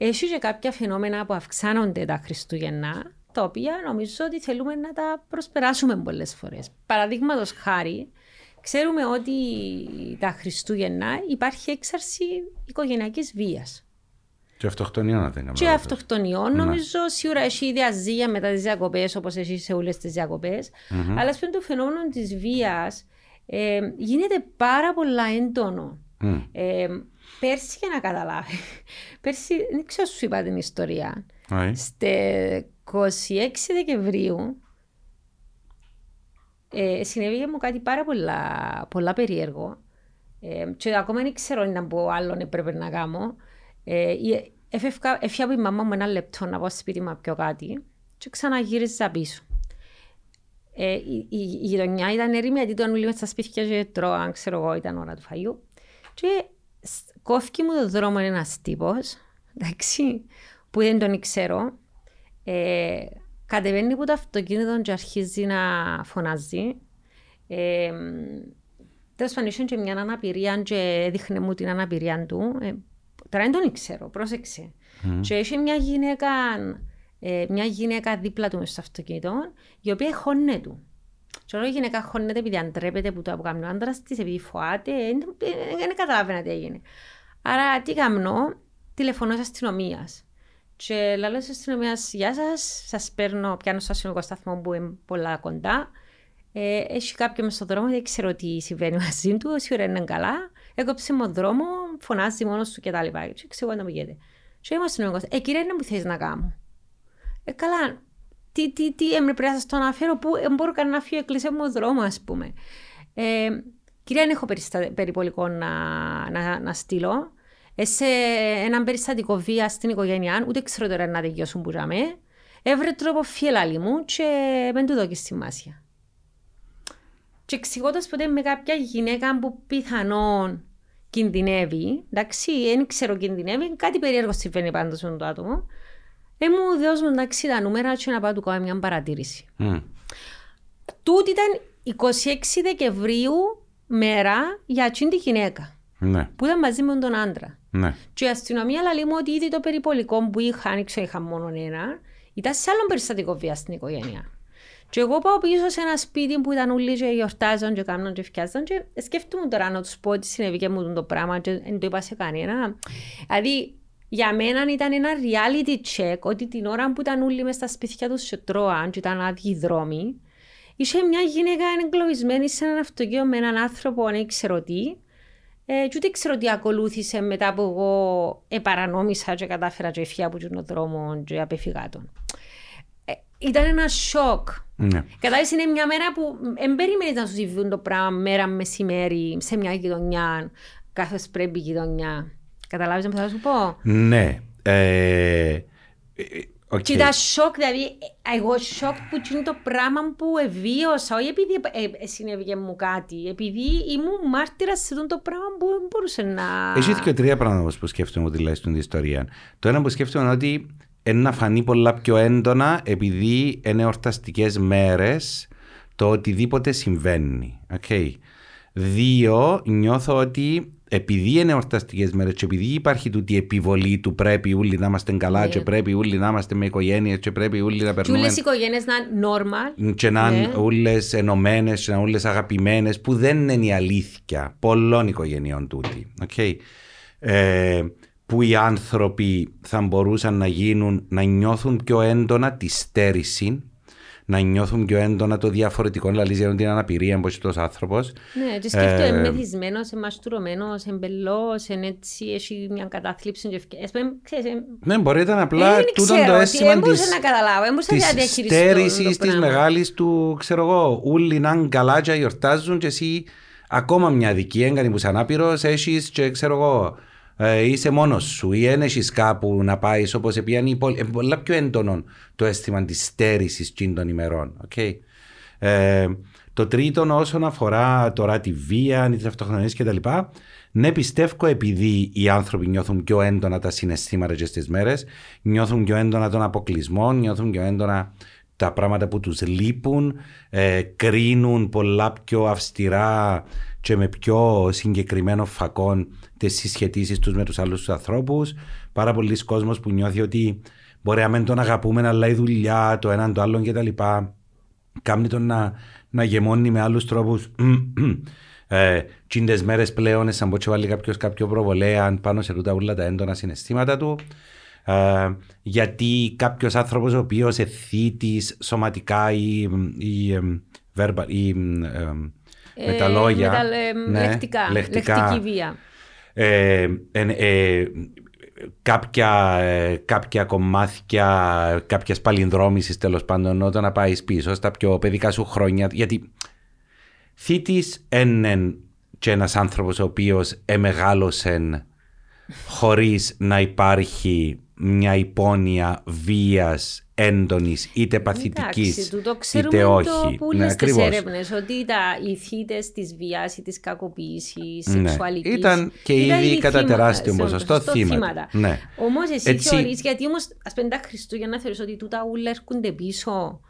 έχει και κάποια φαινόμενα που αυξάνονται τα Χριστούγεννα, τα οποία νομίζω ότι θέλουμε να τα προσπεράσουμε πολλές φορές. Παραδείγματος χάρη, ξέρουμε ότι τα Χριστούγεννα υπάρχει έξαρση οικογενειακής βίας. Και αυτοκτονία να δεν Και κάνω. αυτοκτονιών, νομίζω σίγουρα έχει διαζύγια μετά τις διακοπές, όπως έχει σε όλες τις διακοπές. Αλλά ας πούμε το φαινόμενο της βίας ε, γίνεται πάρα πολλά έντονο. Μμ. Ε, πέρσι για να καταλάβει. *laughs* Πέρσι, δεν ξέρω σου είπα την ιστορία. Όχι. Στε 26 Δεκεμβρίου ε, συνέβη μου κάτι πάρα πολλά, πολλά περίεργο ε, και ακόμα δεν ξέρω αν από άλλον έπρεπε να κάνω. Ε, η- εφεύκα- Έφυγα από η μαμά μου ένα λεπτό να πάω στο σπίτι μου να πιω κάτι και ξαναγύριζα πίσω. Ε, η, η, η γειτονιά ήταν έρημη γιατί ήταν όλοι μες στα σπίτια και τρώγαν, ξέρω εγώ, ήταν ώρα του φαγιού. Και σ- κόφηκε μου το δρόμο ένας τύπος, εντάξει, που δεν τον ξέρω. Ε, κατεβαίνει από το αυτοκίνητο και αρχίζει να φωνάζει. Ε, Τέλος πάντων, είχε και μια αναπηρία και έδειχνε μου την αναπηρία του. Ε, τώρα δεν τον ξέρω, πρόσεξε. Και είχε μια γυναίκα, ε, μια γυναίκα δίπλα του μες στο αυτοκίνητο, η οποία χώνε του. Και όλο η γυναίκα χώνεται επειδή αντρέπεται που το αποκάμει ο άντρας της, επειδή φοάται, δεν δεν καταλάβαινα τι έγινε. Άρα τι κάνω, τηλεφωνώ της αστυνομίας. Και λέω της αστυνομίας, γεια σας, σας παίρνω, πιάνω στο αστυνομικό σταθμό που είναι πολλά κοντά. Ε, έχει κάποιον μες στον δρόμο, δεν ξέρω τι συμβαίνει μαζί του, σίγουρα είναι καλά. Έκοψε μου δρόμο, φωνάζει μόνος του κτλ. Και ξέρω να μου γίνεται. Και είμαι αστυνομικός, ε κύριε, να μου θέλεις να κάνω. Ε, καλά, τι, τι, τι έπρεπε να σας το αναφέρω, που δεν μπορώ καν να φύγω, έκλεισε μου ο δρόμο, ας πούμε. Ε, κυρία, δεν έχω περιπολικό να, να, να στείλω. Ε, σε έναν περιστατικό βία στην οικογένεια, ούτε ξέρω τώρα να τελειώσουν που ζαμε. Έβρε τρόπο φιελάλη μου και δεν του δώκει σημασία. Και εξηγώντας ποτέ με κάποια γυναίκα που πιθανόν κινδυνεύει, εντάξει, δεν ξέρω κινδυνεύει, κάτι περίεργο συμβαίνει πάντως με το άτομο, ε, μου δώσουν εντάξει τα νούμερα και να πάω του κάνω μια παρατήρηση. Mm. Τούτη ήταν 26 Δεκεμβρίου μέρα για εκείνη τη γυναίκα. Ναι. Που ήταν μαζί με τον άντρα. Ναι. Και η αστυνομία λέει μου ότι ήδη το περιπολικό που είχα, αν είχα μόνο ένα, ήταν σε άλλο περιστατικό βία στην οικογένεια. Και εγώ πάω πίσω σε ένα σπίτι που ήταν όλοι και γιορτάζαν και κάνουν και φτιάζαν και σκέφτομαι τώρα να τους πω ότι συνέβη και μου το πράγμα και δεν το είπα σε κανένα. Δηλαδή, για μένα ήταν ένα reality check ότι την ώρα που ήταν όλοι μες στα σπίτια τους σε τρώαν και ήταν άδειοι δρόμοι, είχε μια γυναίκα εγκλωβισμένη σε έναν αυτοκίνητο με έναν άνθρωπο, δεν ξέρω τι, ε, και ούτε ξέρω τι ακολούθησε μετά που εγώ επαρανόμησα και κατάφερα και φύγα από τον δρόμο και απεφυγά τον. Ε, ήταν ένα σοκ. Ναι. Κατάλαβες είναι μια μέρα που δεν περιμένεις να σου συμβούν το πράγμα μέρα μεσημέρι σε μια γειτονιά, κάθε πρέπει γειτονιά. Καταλάβεις τι θα σου πω; Ναι. Ε, Okay. Και ήταν σοκ, δηλαδή, εγώ σοκ που είναι το πράγμα που εβίωσα, όχι επειδή ε, ε, συνέβηκε μου κάτι, επειδή ήμουν μάρτυρας σε αυτό το πράγμα που δεν μπορούσε να... Έχει και τρία πράγματα που σκέφτομαι ότι λέει στην ιστορία. Το ένα που σκέφτομαι είναι ότι είναι να φανεί πολλά πιο έντονα επειδή είναι εορταστικές μέρες το οτιδήποτε συμβαίνει. Okay. Δύο, νιώθω ότι επειδή είναι εορταστικέ μέρες και επειδή υπάρχει τούτη επιβολή του πρέπει όλοι να είμαστε καλά, yeah. και πρέπει όλοι να είμαστε με οικογένειες, και πρέπει όλοι να περνούμε. Και όλες οι οικογένειες να είναι normal. Και να είναι yeah. όλες ενωμένες, και να είναι όλες αγαπημένες, που δεν είναι η αλήθεια πολλών οικογενειών τούτη. Okay. Ε, που οι άνθρωποι θα μπορούσαν να γίνουν, να νιώθουν πιο έντονα τη στέρηση να νιώθουν πιο έντονα το διαφορετικό, δηλαδή για την αναπηρία που έχει τόσο άνθρωπος. Ναι, και σκέφτομαι, ε, μεθυσμένο, μαστουρωμένος, εμπελό, έτσι, έχει μια κατάθλιψη. Ναι, μπορεί να απλά ε, τούτο το αίσθημα τη στέρησης της μεγάλης του, ξέρω εγώ, όλοι να είναι καλά και γιορτάζουν και εσύ ακόμα μια δική έγκανη που είσαι ανάπηρος, έχεις και ξέρω εγώ ε, είσαι μόνος σου ή δεν έχεις κάπου να πάεις όπως επιάνει. Είναι πολλά πιο έντονο το αίσθημα της στέρησης των ημερών. Okay. Ε, το τρίτο, όσον αφορά τώρα τη βία, τι αυτοκτονίε κτλ., ναι, πιστεύω επειδή οι άνθρωποι νιώθουν πιο έντονα τα συναισθήματα και στις μέρες, νιώθουν πιο έντονα τον αποκλεισμό, νιώθουν πιο έντονα τα πράγματα που τους λείπουν, ε, κρίνουν πολλά πιο αυστηρά και με πιο συγκεκριμένο φακόν τις συσχετήσει τους με τους άλλους ανθρώπους. Πάρα πολλοί κόσμος που νιώθει ότι μπορεί να μην τον αγαπούμε, αλλά η δουλειά, το έναν το άλλο κτλ. Κάνει τον να, να γεμώνει με άλλους τρόπους. *clears throat* ε, μέρες μέρες πλέον, σαν πω βάλει κάποιος κάποιο προβολέα πάνω σε τούτα όλα τα έντονα συναισθήματα του. Ε, γιατί κάποιος άνθρωπος ο οποίος εθίτης σωματικά ή, ή, ή, ή με τα λόγια. Με τα, ε, ναι, λεκτικά, λεκτικά, λεκτική βία. Ε, ε, κάποια, κάποια κομμάτια κάποια παλινδρόμηση τέλος πάντων όταν να πάεις πίσω στα πιο παιδικά σου χρόνια γιατί θήτης ένεν και ένας άνθρωπος ο οποίος εμεγάλωσε χωρίς να υπάρχει μια υπόνοια βίας έντονης είτε παθητικής είτε όχι. Το που ναι, στις έρευνες ότι τα, οι θήτε της βίας ή της κακοποίησης ναι. σεξουαλικής. Ήταν και ήδη κατά τεράστιο ποσοστό θύματα. Ναι. Όμως εσύ Έτσι... θεωρείς, γιατί όμως ας πούμε τα Χριστούγεννα θεωρείς ότι τούτα ούλα έρχονται πίσω.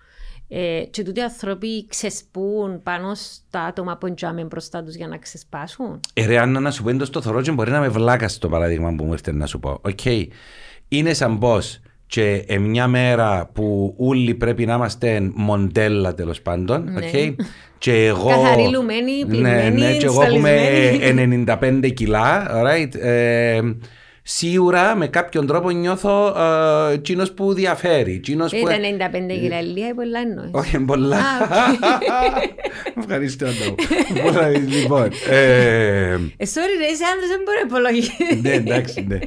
Ε, και τούτοι άνθρωποι ξεσπούν πάνω στα άτομα που εντιάμε μπροστά τους για να ξεσπάσουν; Ε, ρε, Άννα, να σου πω εντός το θωρό και μπορεί να με βλάκα στο παράδειγμα που μου ήρθε να σου πω. Okay. Είναι σαν πώ και ε, μια μέρα που όλοι πρέπει να είμαστε μοντέλα τέλος πάντων. Ναι. Okay, και εγώ. Καθαριλουμένοι, ναι, ναι, και εγώ έχουμε 95 κιλά. Right, ε, σίγουρα με κάποιον τρόπο νιώθω ε, που διαφέρει. Ήταν που... 95 κιλά, λίγα ή πολλά εννοείς; Όχι, πολλά. *laughs* Ευχαριστώ. Πολλά, λοιπόν. Ε, sorry, ρε, είσαι άντρας, δεν μπορεί να υπολογίσει. Ναι, εντάξει, ναι.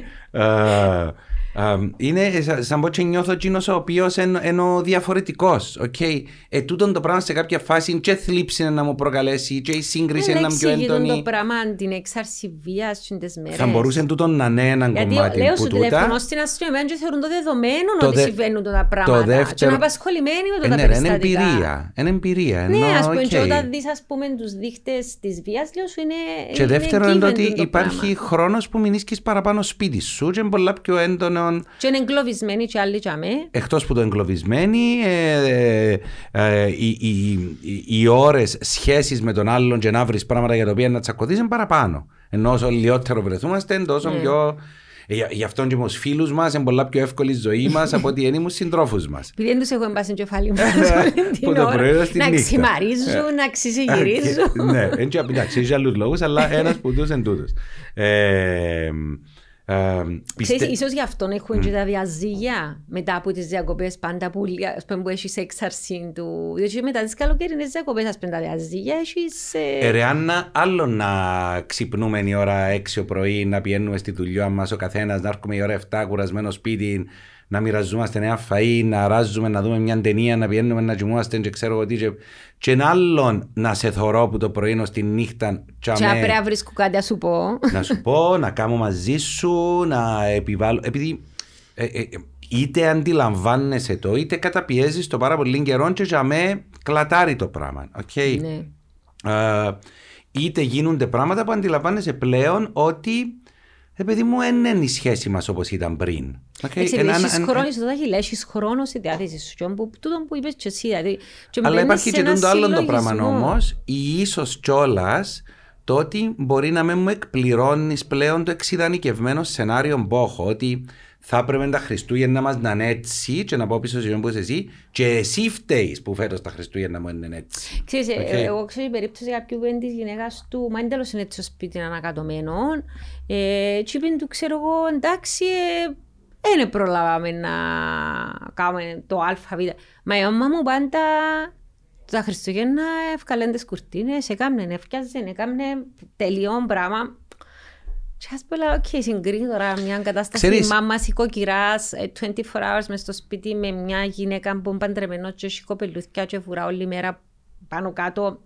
Είναι σαν πως και νιώθω εκείνος ο οποίος είναι ο διαφορετικός. Okay. Ε, τούτον το πράγμα σε κάποια φάση και θλίψη να μου προκαλέσει και η σύγκριση να είναι πιο έντονη. το πράγμα την έξαρση βίας στις μέρες. Θα μπορούσε τούτον να είναι ένα Γιατί κομμάτι λέω που σου τούτα. τηλεφωνώ στην αστυνομία και θεωρούν το δεδομένο Το ότι δε- συμβαίνουν τα πράγματα. Και δεύτερο- να απασχολημένοι με το Ε, τα ναι, ρε, είναι περιστατικά. εμπειρία. Είναι εμπειρία. Ναι, ενώ, ας πούμε, και οκ. όταν δεις ας πούμε τους δείχτες της βίας, λέω σου είναι Και είναι δεύτερον είναι given ότι το υπάρχει πράγμα. χρόνος που μην ίσκεις παραπάνω σπίτι σου και είναι πολλά πιο έντονο Και είναι εγκλωβισμένοι και άλλοι για με. εκτός που το εγκλωβισμένοι ε, ε, ε, οι, οι, οι, οι ώρες σχέσεις με τον άλλον και να βρεις πράγματα για τα οποία να τσακωθείς είναι παραπάνω. Ενώ όσο λιότερο βρεθούμαστε τόσο Ναι. πιο... Ε, Γι' γι' αυτόν και με τους φίλους μας είναι πολλά πιο εύκολη η ζωή μας από ότι είναι με τους συντρόφους μας. Επειδή δεν τους έχω εμπάσει κεφάλι μου Που το πρωί ως τη να νύχτα. ξημαρίζουν, να ξυζυγυρίζουν. ναι, έτσι εντάξει, έχει άλλους λόγους, αλλά ένας που τους είναι τούτος. Ε, ε, πιστε- Ξέρεις, ίσως γι' αυτόν έχουν και τα διαζύγια μετά από τις διακοπές πάντα που, ας πούμε, που έχεις έξαρση του... Διότι μετά τις καλοκαιρινές διακοπές, ας πούμε, τα διαζύγια έχεις... ε, Ε, ρε Άννα, άλλο να ξυπνούμε η ώρα 6 το πρωί, να πηγαίνουμε στη δουλειά μας ο καθένας, να έρχομαι η ώρα 7 κουρασμένο σπίτι, να μοιραζόμαστε νέα φαΐ, να ράζουμε, να δούμε μια ταινία, να πηγαίνουμε να κοιμούμαστε και ξέρω εγώ τι. Και, και ένα άλλον να σε θωρώ που το πρωί ως τη νύχτα Και τσαμέ, να πρέπει να βρίσκω κάτι να σου πω. να σου πω, να κάνω μαζί σου, να επιβάλλω. Επειδή ε, ε, ε, είτε αντιλαμβάνεσαι το, είτε καταπιέζεις το πάρα πολύ καιρό και για με κλατάρει το πράγμα. Okay. Ναι. Ε, είτε γίνονται πράγματα που αντιλαμβάνεσαι πλέον ότι ε, παιδί μου, δεν είναι η σχέση μας όπως ήταν πριν. Okay, Έτσι, ένα- έχεις ένα- χρόνος, στο τάχει έχεις χρόνος στη διάθεσης σου. Και που- Τούτο που είπες και εσύ, δηλαδή. και Αλλά μπαίνεις υπάρχει σε και ένα τούτο άλλο το πράγμα συλλογισμό. όμως, ή ίσως κιόλας το ότι μπορεί να μην μου εκπληρώνεις πλέον το εξειδανικευμένο σενάριο που έχω. Ότι θα έπρεπε τα Χριστούγεννα μας να είναι έτσι, και να πω πίσω σε που είσαι εσύ, και εσύ φταίεις που φέτος τα Χριστούγεννα μου είναι έτσι. Ξέρεις, ε, Οκ. εγώ ξέρω η περίπτωση κάποιου που είναι της γυναίκας του, μα είναι τέλος είναι έτσι στο σπίτι ανακατωμένο. Ε, και είπε του, ξέρω εγώ, εντάξει, ε, δεν προλάβαμε να κάνουμε το ΑΒ. Μα η μάμα μου πάντα τα Χριστούγεννα εύκαλλεν τις κουρτίνες, έκαμνε, έφτιαζε, έκαμνε τέθκοιον πράγμα. Και ας πω, λέω, οκ, συγκρίνει τώρα μια κατάσταση Ξέρεις- μάμας οικοκυράς ε, 24 hours μες στο σπίτι με μια γυναίκα που είναι παντρεμένο και έχει κοπελλούθκια και βουρά όλη μέρα πάνω κάτω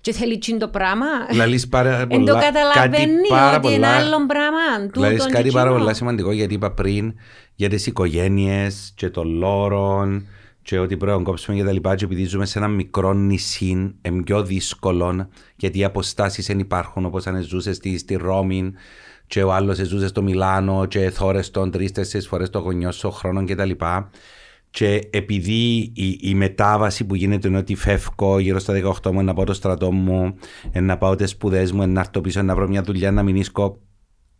και θέλει τσιν το πράγμα. Λαλείς πάρα Εν το πολλά, κάτι καταλαβαίνει πάρα ότι είναι πολλά, άλλο πράγμα. λαλείς τούτον κάτι και πάρα εκείνο. πολλά σημαντικό γιατί είπα πριν για τις οικογένειες και των λόρων και ότι πρέπει να κόψουμε και τα λοιπά και επειδή ζούμε σε ένα μικρό νησί είναι πιο δύσκολο γιατί οι αποστάσεις δεν υπάρχουν όπως αν ζούσες στη, στη Ρώμη και ο άλλος ζούσε στο Μιλάνο και θόρες τον τρεις-τέσσερις φορές το γονιό σου χρόνο και τα λοιπά. Και επειδή η, η μετάβαση που γίνεται είναι ότι φεύγω γύρω στα 18 μου να πάω το στρατό μου, ε, να πάω τις σπουδές μου, ε, να έρθω πίσω να βρω μια δουλειά να μην ίσκω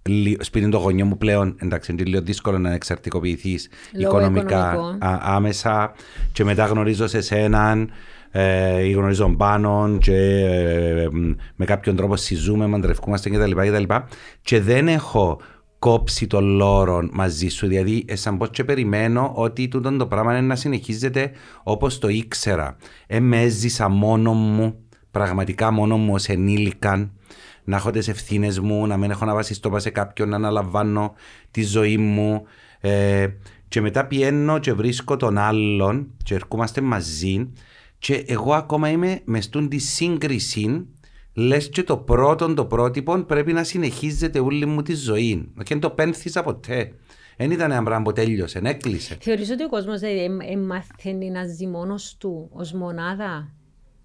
λι- σπίτι των γονιών μου πλέον, εντάξει, είναι λίγο δύσκολο να εξαρτικοποιηθείς Λόγω οικονομικά οικονομικών. α- άμεσα. Και μετά γνωρίζω σε σέναν ε, ή γνωρίζω πάνω και ε, μ, με κάποιον τρόπο συζούμε, μαντρευκούμαστε κτλ. Και, και δεν έχω κόψει το λόρο μαζί σου. Δηλαδή, ε, σαν πως και περιμένω ότι τούτο το πράγμα είναι να συνεχίζεται όπως το ήξερα. Ε, με έζησα μόνο μου, πραγματικά μόνο μου ως ενήλικαν, να έχω τις ευθύνες μου, να μην έχω να βασιστώ σε κάποιον, να αναλαμβάνω τη ζωή μου. Ε, και μετά πιένω και βρίσκω τον άλλον και ερχόμαστε μαζί και εγώ ακόμα είμαι μες στούν τη σύγκριση λες και το πρώτο το πρότυπο πρέπει να συνεχίζεται όλη μου τη ζωή. Και δεν το πένθησα ποτέ. Δεν ήταν ένα πράγμα που τέλειωσε, έκλεισε. Θεωρείς ότι ο κόσμος δηλαδή, εμ- εμαθαίνει να ζει μόνος του ως μονάδα;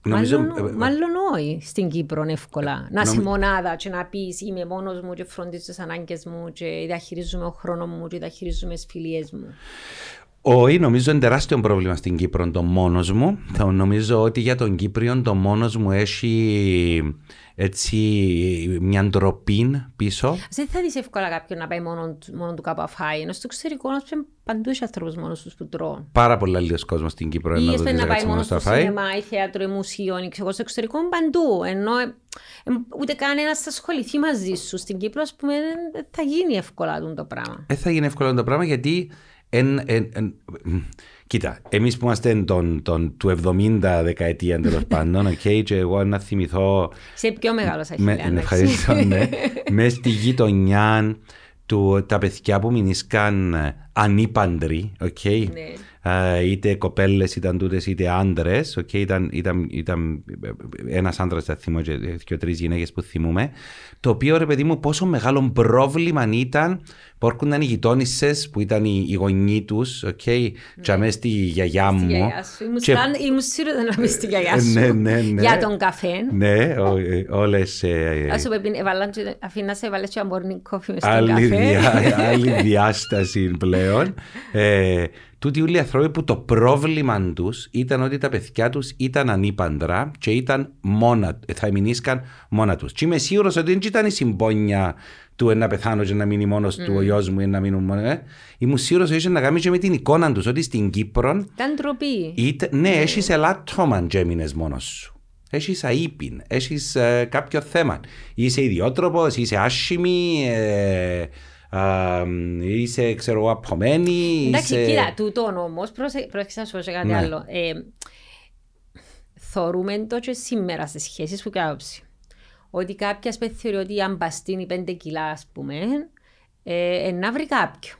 Νομίζω- μάλλον, ε, ε, μάλλον όχι στην Κύπρο εύκολα. Να είσαι Νομι- μονάδα και να πεις είμαι μόνος μου και φροντίζω τις ανάγκες μου και διαχειρίζομαι ο χρόνος μου και διαχειρίζομαι τις φιλίες μου. Όχι, νομίζω είναι τεράστιο πρόβλημα στην Κύπρο το μόνος μου. Θα νομίζω ότι για τον Κύπριο το μόνος μου έχει έτσι μια ντροπή πίσω. Δεν θα δεις εύκολα κάποιον να πάει μόνο, του- μόνο του κάπου αφάει. Ενώ στο εξωτερικό ας πούμε, παντού έχει ανθρώπους μόνος τους που τρώνε. Πάρα πολλά λίγος κόσμος στην Κύπρο Ή να ας το πούμε, να δεις πάει έτσι μόνος μόνο στο στο φάι. σινεμά ή θέατρο ή μουσείο ή ξέρω, στο εξωτερικό είναι παντού. Ενώ ε, ε, ούτε κανένας θα ασχοληθεί μαζί σου. Στην Κύπρο, ας πούμε, δεν θα γίνει εύκολα τούτο το πράγμα. Δεν θα γίνει εύκολο το πράγμα γιατί. Εν, εν, εν, μ, κοίτα, εμείς που είμαστε τον, τον, του 70 δεκαετία τέλος *laughs* πάντων, okay, και εγώ να θυμηθώ. Σε πιο μεγάλο Με, αχιλέα. ναι, ευχαριστώ, ναι. *laughs* μες στη γειτονιά του, τα παιδιά που μείνησαν ανήπαντροι, okay? Ναι. Uh, είτε κοπέλες ήταν τούτες είτε άντρες. Okay? Ήταν, ήταν, ήταν ένας άντρας, θα θυμώ, και τρεις γυναίκες που θυμούμε. Το οποίο ρε παιδί μου, πόσο μεγάλο πρόβλημα ήταν που έρχονταν οι γειτόνισσες που ήταν οι, οι γονεί τους, okay? ναι. μέσα στη γιαγιά μου. Στη και... Ήμουν σίγουρη να πεις στη γιαγιά σου. ναι, ναι, ναι. Για τον καφέ. Ναι, όλες. Α σου πει, αφήνα σε βάλε και ένα κόφι μες στον καφέ. Άλλη *laughs* διάσταση πλέον. Ε, τούτοι όλοι οι άνθρωποι που το πρόβλημα τους ήταν ότι τα παιδιά τους ήταν ανήπαντρα και ήταν μόνα, θα μείνισκαν μόνα τους. Και είμαι σίγουρος ότι δεν ήταν η συμπόνια του να πεθάνω και να μείνει μόνος mm. του ο γιος μου ή να μείνουν μόνο. Ε. Ήμουν σίγουρος ότι είχε να κάνει και με την εικόνα τους ότι στην Κύπρο. Ήταν ντροπή. ναι, mm. έχεις ελάττωμα και έμεινες μόνος σου. Έχεις αείπιν, έχεις ε, κάποιο θέμα. Είσαι ιδιότροπος, είσαι άσχημη, ε, είσαι, ξέρω εγώ, απομένη. Εντάξει, είσαι... κοίτα, τούτο όμως, πρόσεξα να σου πω κάτι ναι. άλλο. Ε, θορούμε το και σήμερα σε σχέσεις που κάνω ότι κάποια σπέθη θεωρεί ότι αν μπαστίνει πέντε κιλά, ας πούμε, ε, να βρει κάποιο.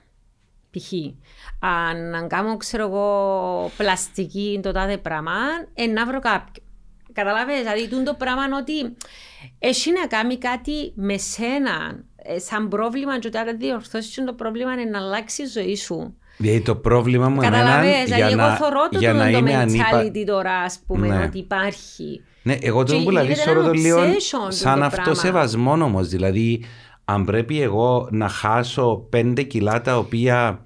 Π.χ. Αν, αν κάνω, ξέρω εγώ, πλαστική το τάδε πράγμα, ε, να βρω κάποιο. Καταλαβαίνεις, δηλαδή το πράγμα ότι έχει να κάνει κάτι με σένα, ε, σαν πρόβλημα και όταν διορθώσεις το πρόβλημα είναι να αλλάξει η ζωή σου. Δηλαδή το πρόβλημα μου εμένα για, δηλαδή, εγώ θωρώ το, για το, να το mentality ανήπα... τώρα, ας πούμε, ναι. ότι υπάρχει. Ναι, εγώ το που λέει σωρό το λίγο σαν αυτό σεβασμό όμως. Δηλαδή, αν πρέπει εγώ να χάσω πέντε κιλά τα οποία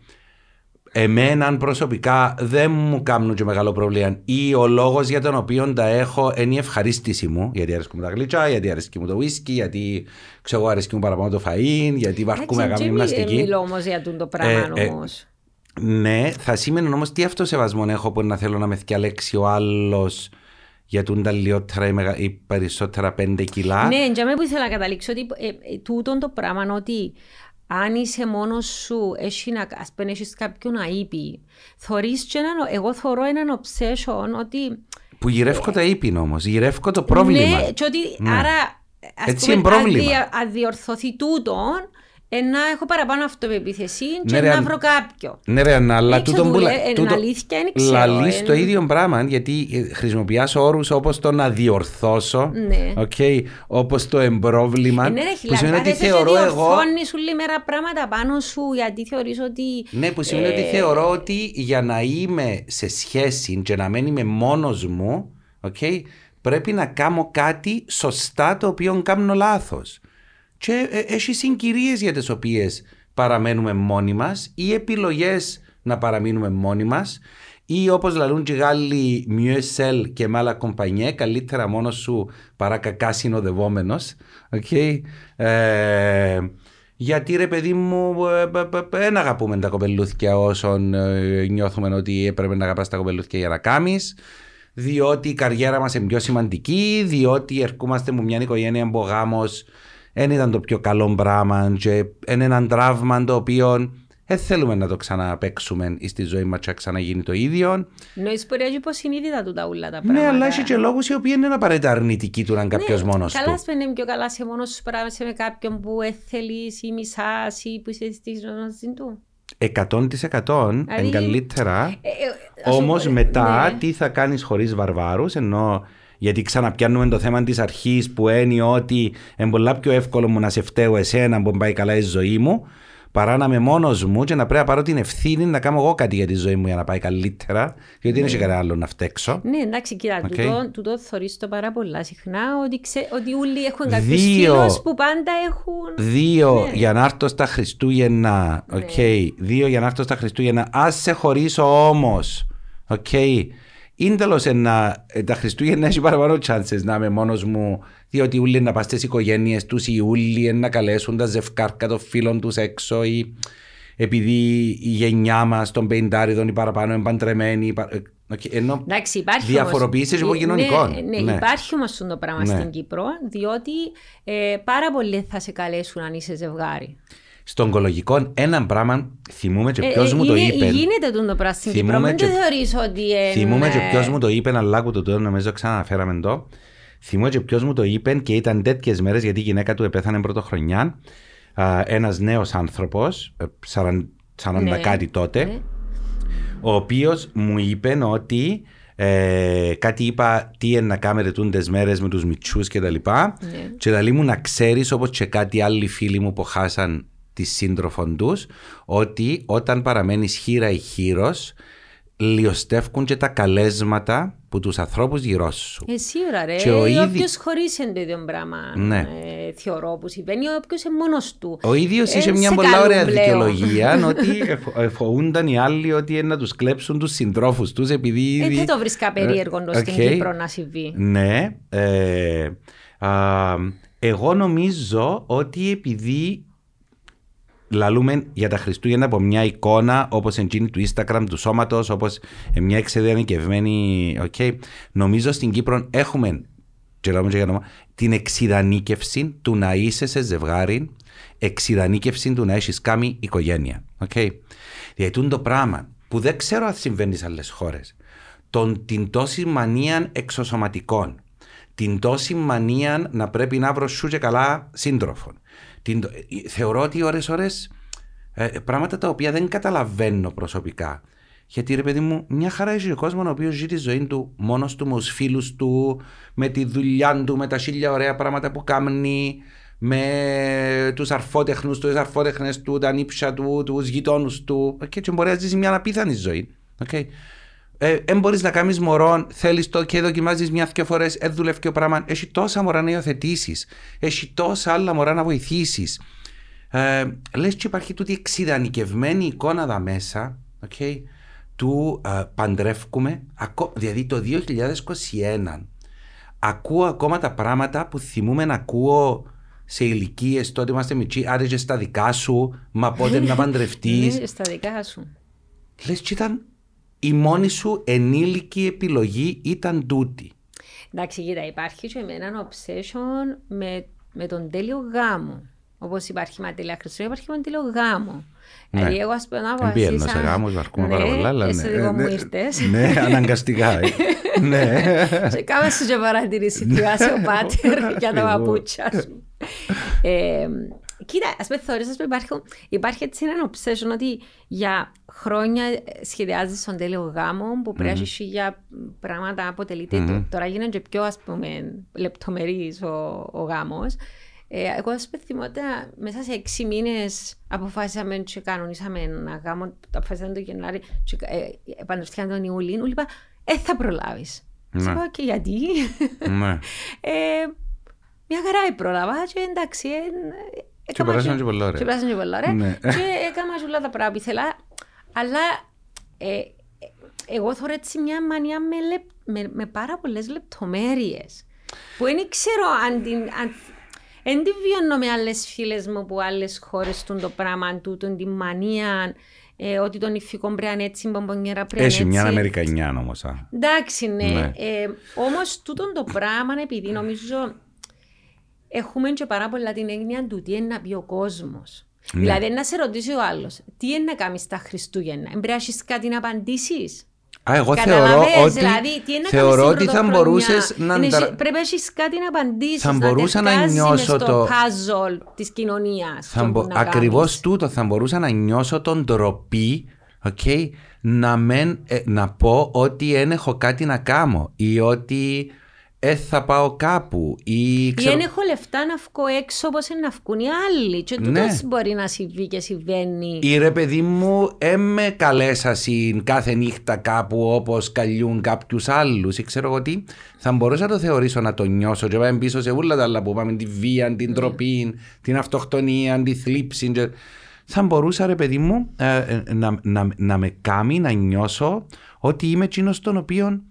εμένα προσωπικά δεν μου κάνουν και μεγάλο πρόβλημα ή ο λόγος για τον οποίο τα έχω είναι η ευχαρίστηση μου γιατί αρέσκει μου τα γλυτσά, γιατί αρέσκει μου το whisky, γιατί ξέρω αρέσκει μου παραπάνω το φαΐν, γιατί βαρκούμε να κάνουμε γυμναστική. Δεν μιλώ όμως για τον το πράγμα ε, ε, όμως. Ναι, θα σήμαινε όμως τι αυτό σεβασμό έχω που να θέλω να με θυκιαλέξει ο άλλος για τα λιότερα ή περισσότερα πέντε κιλά. Ναι, για μένα που ήθελα να καταλήξω ότι ε, ε, τούτον το πράγμα ότι αν είσαι μόνος σου, έχει να, ας πούμε, έχεις κάποιον αείπη, θωρείς και έναν, εγώ θωρώ έναν obsession ότι... Που γυρεύω τα ύπη όμως, γυρεύω το πρόβλημα. Ναι, και ότι ναι. άρα, ας Έτσι πούμε, είναι πρόβλημα. Αν διορθωθεί τούτον, ε, να έχω παραπάνω αυτοπεποίθηση και ναι, να βρω κάποιο. Ναι, ρε, αλλά τούτο που λέει. Είναι αλήθεια, είναι ξέρω. Λαλείς το ίδιο πράγμα, γιατί ε, χρησιμοποιεί όρους όπως το να διορθώσω, ναι. okay, όπως το εμπρόβλημα. Ναι, ρε, που σημαίνει ότι θεωρώ εγώ. σου μέρα πράγματα πάνω σου, γιατί θεωρείς ότι. Ναι, που σημαίνει ε... ότι θεωρώ ότι για να είμαι σε σχέση και να μένει μόνος μου, okay, πρέπει να κάνω κάτι σωστά το οποίο κάνω λάθος και ε, έχει συγκυρίες για τις οποίες παραμένουμε μόνοι μας ή επιλογές να παραμείνουμε μόνοι μας ή όπως λαλούν και οι Γάλλοι μιουεσέλ και μάλα κομπανιέ, καλύτερα μόνος σου παρά κακά συνοδευόμενος. Okay. Ε, γιατί ρε παιδί μου, δεν αγαπούμε τα κοπελούθια όσων νιώθουμε ότι έπρεπε να αγαπάς τα κοπελούθια για να κάνει. Διότι η καριέρα μας είναι πιο σημαντική, διότι ερχόμαστε με μια οικογένεια που ο γάμος δεν ήταν το πιο καλό πράγμα και είναι ένα τραύμα το οποίο δεν θέλουμε να το ξαναπέξουμε στη ζωή μας και ξαναγίνει το ίδιο. Νοείς μπορεί να είναι υποσυνείδητα του τα ούλα τα πράγματα. Ναι, αλλά έχει και λόγους οι οποίοι είναι απαραίτητα αρνητικοί του να είναι κάποιος ναι, μόνο του. Καλά, σπένε πιο καλά σε μόνος σου πράγμα με κάποιον που θέλει ή μισάς ή που είσαι στη ζωή του. 100% δηλαδή, καλύτερα. Ε, ε, Όμως μετά ναι. τι θα κάνεις χωρίς βαρβάρους, ενώ γιατί ξαναπιάνουμε το θέμα της αρχής που είναι ότι είναι πολλά πιο εύκολο μου να σε φταίω εσένα που πάει καλά η ζωή μου, παρά να είμαι μόνος μου και να πρέπει να πάρω την ευθύνη να κάνω εγώ κάτι για τη ζωή μου για να πάει καλύτερα, γιατί δεν έχει κανένα άλλο να φταίξω. Ναι, εντάξει, κοίτα, okay. τούτο, το θωρείς το πάρα πολλά συχνά, ότι, ξε, ότι όλοι έχουν κάποιους φίλους που πάντα έχουν... Δύο ναι. για να έρθω στα Χριστούγεννα, ναι. okay. δύο για να έρθω στα Χριστούγεννα, ας σε χωρίσω όμως, okay είναι τέλος ένα, ε, τα Χριστούγεννα *laughs* έχει παραπάνω chances να είμαι μόνος μου διότι ούλοι να πας στις οικογένειες τους ή ούλοι να καλέσουν τα ζευκάρκα των φίλων τους έξω ή επειδή η γενιά μας των πεντάριδων ή παραπάνω είναι παντρεμένοι ε, ενώ Εντάξει, υπάρχει διαφοροποιήσεις από κοινωνικό. Ναι, ναι, ναι, υπάρχει όμως το πράγμα ναι. στην Κύπρο διότι ε, πάρα πολλοί θα σε καλέσουν αν είσαι ζευγάρι. Στον οικολογικό ένα πράγμα θυμούμε και ποιος ε, μου το είπε. Γίνεται το πράγμα στην Κύπρο, μην το θεωρείς ότι είναι... Θυμούμε και ποιος μου το είπε, αλλά που το τώρα νομίζω ξαναφέραμε το. Θυμούμε και ποιος μου το είπε και ήταν τέτοιες μέρες γιατί η γυναίκα του επέθανε πρωτοχρονιά. α, ένας νέος άνθρωπος, ε, 40, 40 Ναι, κάτι τότε, ναι. ο οποίος μου είπε ότι ε, κάτι είπα τι είναι να κάνετε τούντες μέρες με τους μητσούς και τα λοιπά Ναι. και λέει μου να ξέρεις όπως και κάτι άλλοι φίλοι μου που χάσαν τη σύντροφον τους ότι όταν παραμένεις χείρα ή χείρος λιωστεύκουν και τα καλέσματα που τους ανθρώπους γύρω σου. Ε, σίγουρα ρε. Και ο ήδη- Όποιος χωρίς είναι το ίδιο πράγμα Ναι. ε, θεωρώ που συμβαίνει, όποιος είναι μόνος του. Ο ίδιος Ε, είχε μια σε πολλά καλούν ωραία πλέον. δικαιολογία *laughs* ότι εφο- εφοούνταν οι άλλοι ότι είναι να τους κλέψουν τους συντρόφους τους επειδή. Ε, ήδη- δεν το βρίσκα περίεργο Ε, στην οκ. Κύπρο να συμβεί. Ναι. ε, α, εγώ νομίζω ότι επειδή λαλούμε για τα Χριστούγεννα από μια εικόνα όπως εκείνη του Instagram του σώματος, όπως μια εξεδανικευμένη, οκ, νομίζω στην Κύπρο έχουμε και λέμε και για όνομα, την εξειδανίκευση του να είσαι σε ζευγάρι, εξειδανίκευση του να έχεις κάνει οικογένεια. Okay. Γιατί είναι το πράγμα που δεν ξέρω αν συμβαίνει σε άλλες χώρες. Τον, την τόση μανία εξωσωματικών, την τόση μανία να πρέπει να βρω σου και καλά σύντροφων. Την, θεωρώ ότι ώρες ώρες ε, πράγματα τα οποία δεν καταλαβαίνω προσωπικά. Γιατί ρε παιδί μου, μια χαρά έχει ο κόσμος ο οποίος ζει τη ζωή του μόνος του, με τους φίλους του, με τη δουλειά του, με τα χίλια ωραία πράγματα που κάνει, με τους αρφότεχνους του, τις αρφότεχνες του, τα νύψια του, τους γειτόνους του. Και έτσι μπορεί να ζήσει μια απίθανη ζωή. Okay. Ε, δεν μπορείς να κάνεις μωρό, θέλεις το και δοκιμάζεις μια-δυο φορές, δεν δουλεύει και ο πράγμα. Έχει τόσα μωρά να υιοθετήσεις, έχει τόσα άλλα μωρά να βοηθήσεις. Ε, λες και υπάρχει τούτη εξειδανικευμένη εικόνα εδώ μέσα okay, του ε, παντρεύκουμε ακό, δηλαδή το 2021 ακούω ακόμα τα πράγματα που θυμούμαι να ακούω σε ηλικίες τότε είμαστε μικροί, άρε και στα δικά σου, μα πότε να *laughs* παντρευτείς. Ναι, στα δικά σου. Λες και ήταν η μόνη σου ενήλικη επιλογή ήταν τούτη. Εντάξει, κοίτα, υπάρχει και με έναν obsession με, με τον τέλειο γάμο. Όπως υπάρχει με τέλεια Χριστούγεννα, υπάρχει με τέλειο γάμο. Ναι. Δηλαδή, εγώ ας πούμε να Δεν πιένω σε αποφασίσα. γάμους, βαρκούμε πάρα πολλά, αλλά εσύ ναι. δικό μου Ναι, ήρθες. Ναι, αναγκαστικά. ε. *laughs* ναι. Και κάμε σου και παρατηρήσει τι βάζει ο πάτερ *laughs* για τα Εγώ. παπούτσια σου. Ε, Κοίτα, ας πούμε θεωρείς, ας πούμε, υπάρχει, υπάρχει έτσι ένα obsession ότι για χρόνια σχεδιάζεις τον τέλειο γάμο που πρέπει να έχει για πράγματα αποτελείται. το- Τώρα γίνεται και πιο ας πούμε λεπτομερής ο, ο γάμος. Ε, εγώ ας πούμε θυμώ ότι μέσα σε έξι μήνες αποφάσισαμε και κανονίσαμε ένα γάμο, αποφάσισαμε τον Γενάρη και ε, παντρευτήκαν τον Ιούλιο. Είπα, ε, θα προλάβεις. Ναι. Ναι. Είπα, και γιατί; ναι. Ε, μια χαρά πρόλαβα και εντάξει. Ε, ε, Και έκαμα περάσαν και πολλά ωραία. Και περάσαν και πολλά ωραία. Ναι. Και έκανα και όλα τα πράγματα που ήθελα. Αλλά ε, ε, εγώ θέλω έτσι μια μανία με, λεπ, με, με πάρα πολλές λεπτομέρειες. Που δεν ξέρω αν την... Αν, δεν τη βιώνω με άλλες φίλες μου που άλλες χώρες του το πράγμα του, την μανία, ε, ότι τον ηφικό πρέπει να είναι έτσι, μπομπονιέρα πρέπει να είναι Έχει μια έτσι. Αμερικανιά όμως. Εντάξει, ναι. Ναι. Ε, Όμως, τούτο το πράγμα, επειδή νομίζω έχουμε και πάρα πολλά την έννοια του τι είναι να πει ο κόσμος. Ναι. Δηλαδή, να σε ρωτήσει ο άλλος, τι είναι να κάνεις τα Χριστούγεννα, Πρέπει να έχεις κάτι να απαντήσεις. Α, εγώ θεωρώ Καταλαβαίνεις, ότι, δηλαδή, τι είναι να θεωρώ κάνεις ότι την θα πρωτοχρονιά. μπορούσες να. Είναι- αντρα- Πρέπει να έχεις κάτι να απαντήσεις. Θα μπορούσα να νιώσω το. το- puzzle της κοινωνίας. Θα μπο... Ακριβώς τούτο θα μπορούσα να νιώσω τον ντροπή okay, να, μεν, ε, να πω ότι δεν έχω κάτι να κάνω ή ότι ε, θα πάω κάπου ή Ή ξέρω... δεν έχω λεφτά να βγω έξω όπως είναι να βγουν οι άλλοι. Και τούτος Ναι. μπορεί να συμβεί και συμβαίνει. Ή ρε παιδί μου, ε, με καλέσασαι κάθε νύχτα κάπου όπως καλιούν κάποιους άλλους ή ξέρω εγώ τι, θα μπορούσα να το θεωρήσω να το νιώσω και πάμε πίσω σε όλα τα άλλα που πάμε, τη βία, την τροπή, την αυτοκτονία, τη θλίψη. και- Θα μπορούσα ρε παιδί μου ε, ε, να, να, να με κάνει να νιώσω ότι είμαι εκείνος τον οποίο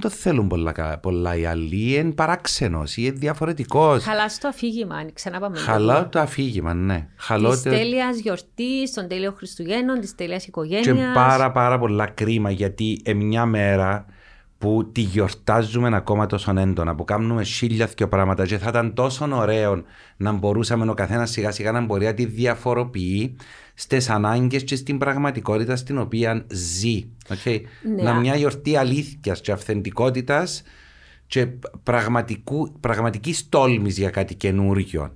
δεν το θέλουν πολλά, κα- πολλά οι άλλοι, είναι παράξενος ή είναι διαφορετικός. Χαλάς το αφήγημα, ξαναπάμε. Χαλάω το αφήγημα, ναι. Χαλάω Της το- τέλειας γιορτής, των τέλειων Χριστουγέννων, της τέλειας Και οικογένειας. πάρα πάρα πολλά κρίμα γιατί ε, μια μέρα που τη γιορτάζουμε ακόμα τόσο έντονα, που κάνουμε χίλια δυο πράγματα και θα ήταν τόσο ωραίο να μπορούσαμε ο καθένας σιγά σιγά να μπορεί να τη διαφοροποιεί στις ανάγκες και στην πραγματικότητα στην οποία ζει. Okay. Ναι. Να μια γιορτή αλήθειας και αυθεντικότητας και πραγματικού, πραγματικής τόλμης για κάτι καινούριο.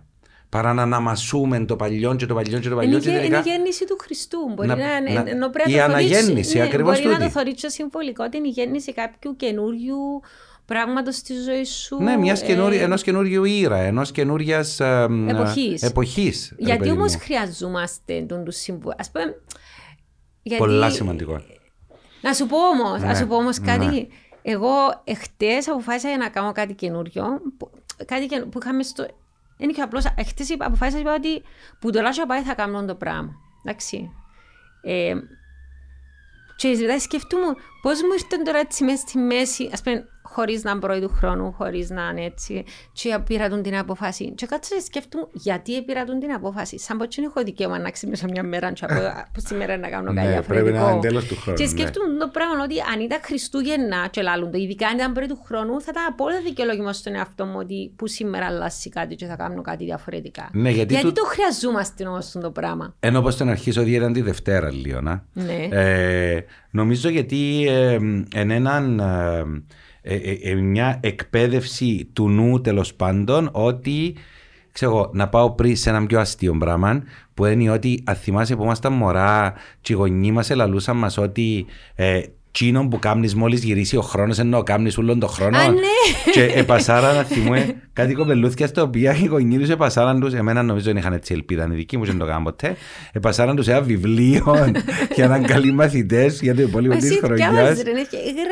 Παρά να αναμασούμε το παλιό και το παλιό και το παλιό. Είναι, και η γε- τελικά... είναι η γέννηση του Χριστού. Μπορεί Να- να, να- να, ενώ πρέπει η να το θεωρείς- αναγέννηση, ναι, ακριβώς Μπορεί να τούτη. το θεωρήσω συμβολικό ότι είναι η γέννηση κάποιου καινούριου πράγματος στη ζωής σου. Ναι, μιας ε, καινούρι, ενός καινούριου ήρα, ενός καινούριας ε, ε, Εποχής. εποχής, ρε Γιατί παιδί όμως μου. χρειαζόμαστε τον τους συμβούλου. Α πούμε. Γιατί... Πολλά σημαντικό. Να σου πω όμως, Ναι, να σου πω όμως κάτι. ναι. Εγώ εχθές αποφάσισα να κάνω κάτι καινούριο. που- Κάτι καινο- που είχαμε στο. Είναι και απλώς. Εχθέ αποφάσισα είπα ότι που το λάθο πάει θα κάνω το πράγμα. Εντάξει. Ε, και μετά σκεφτούμαι πώς μου ήρθε τώρα έτσι μέσα στη μέση, ας πούμε, χωρίς να είναι πρώτη του χρόνου, χωρίς να είναι έτσι, και πήρα τον την απόφαση. Και κάτσε να σκεφτούμαι γιατί πήρα τον την απόφαση. Σαν πως ότι δεν έχω δικαίωμα να ξυπνήσω μια μέρα και από *laughs* που σήμερα να κάνω κάτι Ναι, πρέπει να διαφορετικό. είναι τέλος του χρόνου. Και ναι. σκέφτομαι το πράγμα ότι αν ήταν Χριστούγεννα και λάλλον το, ειδικά αν ήταν πριν του χρόνου, θα ήταν απόλυτα δικαιολόγημα στον εαυτό μου ότι που σήμερα αλλάζει κάτι και θα κάνω κάτι διαφορετικά. Ναι, γιατί γιατί του- το χρειαζόμαστε όμως το πράγμα. Ενώ όπως τον αρχίσω ότι ήταν τη Δευτέρα λίγο, να. Ναι. Ε, νομίζω γιατί ε, εν έναν, ε, ε, ε, μια εκπαίδευση του νου τέλος πάντων ότι ξέρω, εγώ, να πάω πριν σε ένα πιο αστείο πράγμα που είναι ότι αν θυμάσαι που ήμασταν μωρά και οι γονείς μας ελαλούσαν μας ότι ε, Τσίνο που κάμνεις μόλις γυρίσει ο χρόνος ενώ κάμνεις όλον τον χρόνο Α, ναι. και επασάρα να θυμούμε κάτι κοπελούθια στα οποία οι γονείς τους επασάραν τους εμένα νομίζω δεν είχαν έτσι ελπίδα είναι δική μου και δεν το κάνουν ποτέ επασάραν τους ένα βιβλίο *laughs* για να είναι καλοί μαθητές για το υπόλοιπο της Εσύ χρονιάς διάβαζες, ρε,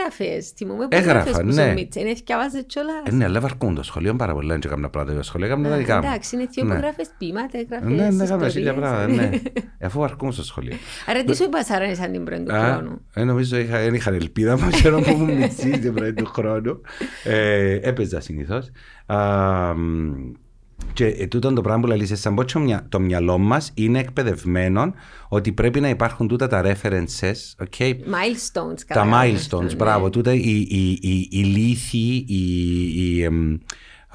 έγραφες. Θυμούμαι που Έγραφα, έγραφες που ναι. σου μίτσε. Είναι διάβαζες κιόλας. Ε, ναι, αλλά βαρκούν το σχολείο πάρα πολλά, δεν έκανα πράγματα για το σχολείο, έκανα τα δικά μου. Εντάξει, είναι δύο που Ναι. έγραφες ποίηματα, έγραφες Ναι, ναι, έκανα χίλια ιστορίες. πράγματα, ναι. *laughs* Αφού βαρκούν στο σχολείο. Άρα τι σου είπασάρανε σαν την πρώτη του Α, χρόνου; ε, νομίζω είχα, δεν είχα ελπίδα μου ξέρω που μου μιτσίζει την πρώτη του χρόνου. Ε, έπαιζα συνήθως. Και ε, τούτο το πράγμα που λέει σαν πως το μυα- το μυαλό μας είναι εκπαιδευμένο ότι πρέπει να υπάρχουν τούτα τα references, okay, Milestones. τα καταλάβες. milestones, Ναι. μπράβο, τούτα οι, οι, οι, οι λύθοι, οι,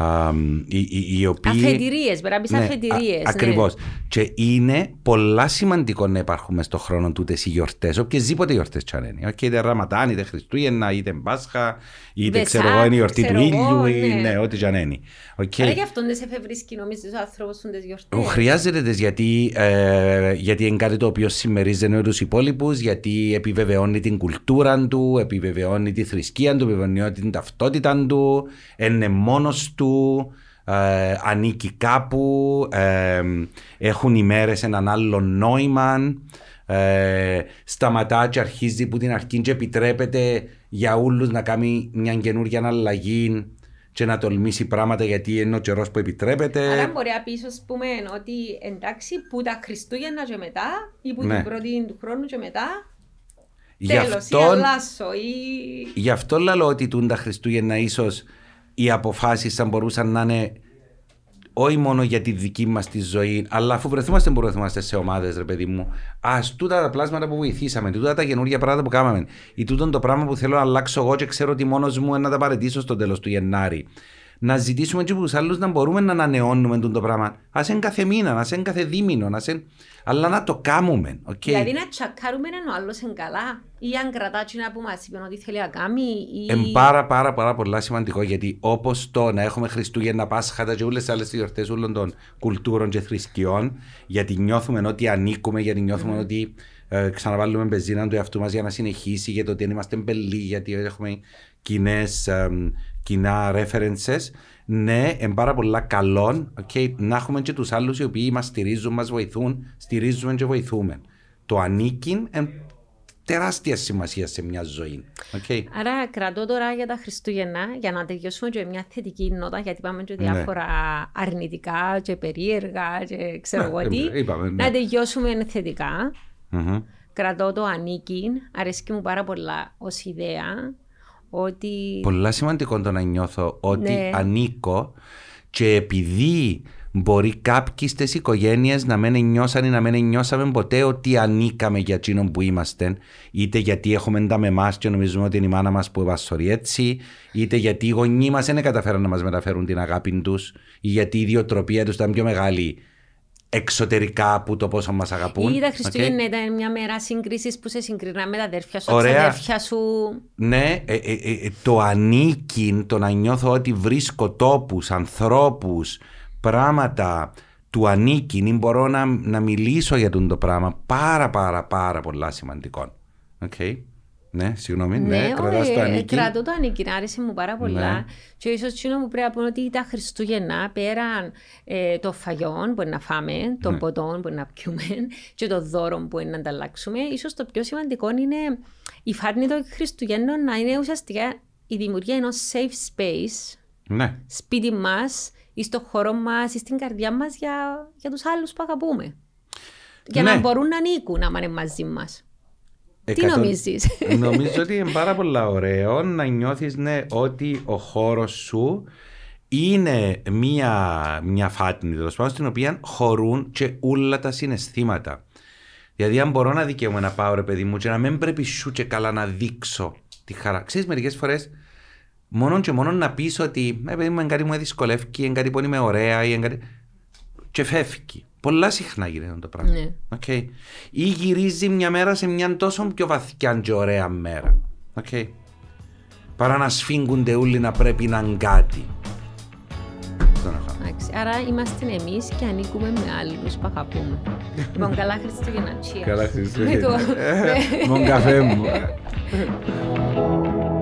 οι, εμ, αμ, οι, οι, οι οποίοι... Αφεντηρίες, πρέπει να πεις αφεντηρίες. ναι. Ακριβώς. Και είναι πολλά σημαντικό να υπάρχουν μες στον χρόνο τούτε οι γιορτές, οποιασδήποτε γιορτές τσαρένει. Okay, είτε Ραματάν, είτε Χριστούγεννα, είτε Πάσχα, είτε Βεσάκ, ξέρω εγώ, είναι η γιορτή του ξέρω εγώ, ήλιου, ή ναι. ναι, ό,τι τσανένει. Okay. Άρα γι' αυτό δεν σε εφευρίσκει νομίζεις ο άνθρωπος που τις γιορτές. Χρειάζεται τις γιατί, ε, γιατί είναι κάτι το οποίο συμμερίζεται με τους υπόλοιπους, γιατί επιβεβαιώνει την κουλτούρα του, επιβεβαιώνει τη θρησκεία του, επιβεβαιώνει την ταυτότητα του, είναι μόνος του, ε, ανήκει κάπου, ε, έχουν οι μέρες έναν άλλο νόημα, ε, σταματά και αρχίζει που την αρχή και επιτρέπεται για όλους να κάνει μια καινούργια αλλαγή και να τολμήσει πράγματα γιατί είναι ο καιρός που επιτρέπεται. Άρα μπορεί να πεις, ας πούμε, ότι εντάξει, που τα Χριστούγεννα και μετά, ή που Ναι. την πρώτη του χρόνου και μετά, Γι' τέλος, ή αυτόν, αλλάσω, ή... γι' αυτό λέω ότι τούν τα Χριστούγεννα ίσως οι αποφάσεις θα μπορούσαν να είναι όχι μόνο για τη δική μας τη ζωή, αλλά αφού βρεθούμαστε που βρεθούμαστε σε ομάδες, ρε παιδί μου, ας τούτα τα πλάσματα που βοηθήσαμε, τούτα τα καινούργια πράγματα που κάναμε, ή τούτο το πράγμα που θέλω να αλλάξω εγώ και ξέρω ότι μόνος μου είναι να τα παρετήσω στο τέλος του Γενάρη. Να ζητήσουμε και από τους άλλους να μπορούμε να ανανεώνουμε τούτο το πράγμα. Α είναι κάθε μήνα, ας είναι κάθε δίμηνο, ας εν... αλλά να το κάνουμε. Okay? Δηλαδή να τσακάρουμε έναν ο άλλος εν καλά, ή αν κρατά τσίνα που μας είπε ότι θέλει να κάνει, ή... Είναι πάρα πάρα πάρα πολλά σημαντικό γιατί όπως το να έχουμε Χριστούγεννα, Πάσχα και όλες τις άλλες γιορτές όλων των κουλτούρων και θρησκειών, γιατί νιώθουμε ότι ανήκουμε, γιατί νιώθουμε ότι ε, ξαναβάλουμε μπεζίνα του εαυτού μας για να συνεχίσει, για το ότι είμαστε μπελοί, γιατί έχουμε κοινές, ε, κοινά references. Ναι, είναι πάρα πολλά καλό okay, να έχουμε και τους άλλους οι οποίοι μας στηρίζουν, μας βοηθούν, στηρίζουμε και βοηθούμε. Το ανήκει είναι τεράστια σημασία σε μια ζωή. Okay. Άρα κρατώ τώρα για τα Χριστούγεννα για να τελειώσουμε και με μια θετική νότα γιατί πάμε και Ναι. διάφορα αρνητικά και περίεργα και ξέρω εγώ Ναι, τι. είπαμε, ναι. Να τελειώσουμε θετικά. Μμμ. Κρατώ το ανήκει, αρέσκει μου πάρα πολλά ως ιδέα ότι Πολλά σημαντικό το να νιώθω ότι Ναι. ανήκω και επειδή μπορεί κάποιοι στις οικογένειες να μην νιώσαν ή να μην νιώσαμε ποτέ ότι ανήκαμε για εκείνον που είμαστε, είτε γιατί έχουμε τα με εμάς και νομίζουμε ότι είναι η μάνα μας που βασορεί έτσι, είτε γιατί οι γονείς μας δεν καταφέραν να μας μεταφέρουν την αγάπη τους, ή γιατί η ιδιοτροπία τους ήταν πιο μεγάλη εξωτερικά από το πόσο μας αγαπούν. ή τα Οκ. Χριστούγεννα ήταν μια μέρα σύγκρισης που σε συγκρινά με τα αδέρφια σου, Ωραία. τα αδέρφια σου. Ναι, ε, ε, ε, το ανήκει, το να νιώθω ότι βρίσκω τόπους, ανθρώπους, πράγματα του ανήκει ή μπορώ να, να μιλήσω για τον το πράγμα πάρα πάρα πάρα πολλά σημαντικό. Okay. Ναι, συγγνώμη, ναι, ναι κρατάς το ανήκει. Κρατώ το ανήκει, άρεσε μου πάρα πολλά. Ναι. Και ίσως εκείνο που πρέπει να πω ότι τα Χριστούγεννα πέραν ε, των φαγιών που είναι να φάμε, των ναι. ποτών που είναι να πιούμε *laughs* και των δώρων που είναι να ανταλλάξουμε, ίσως το πιο σημαντικό είναι η φάρνη των Χριστουγέννων να είναι ουσιαστικά η δημιουργία ενός safe space ναι. σπίτι μας ή στο χώρο μας ή στην καρδιά μας για, για τους άλλους που αγαπούμε. Για ναι. να μπορούν να ανήκουν να είναι μαζί μας. Τι νομίζεις; *laughs* Νομίζω ότι είναι πάρα πολύ ωραίο να νιώθεις ναι, ότι ο χώρος σου είναι μια, μια φάτνη τέλος πάντων στην οποία χωρούν και όλα τα συναισθήματα. Δηλαδή, αν μπορώ να δικαιούμαι να πάω ρε παιδί μου και να μην πρέπει σου και καλά να δείξω τη χαρά. Ξέρεις, μερικές φορές μόνο και μόνο να πεις ότι ε, παιδί μου, είναι κάτι μου δυσκολεύει, είναι κάτι που είναι ωραία, ή κάτι... και φεύγει. Πολλά συχνά γίνεται το πράγμα. Ναι. Okay. Ή γυρίζει μια μέρα σε μια τόσο πιο βαθιά και ωραία μέρα. Okay. Παρά να σφίγγονται όλοι να πρέπει να είναι κάτι. Άρα είμαστε εμείς και ανήκουμε με άλλους που αγαπούμε. *laughs* Λοιπόν, καλά Χριστούγεννα. Καλά Χριστούγεννα. *laughs* Μόνο καφέ μου. *laughs*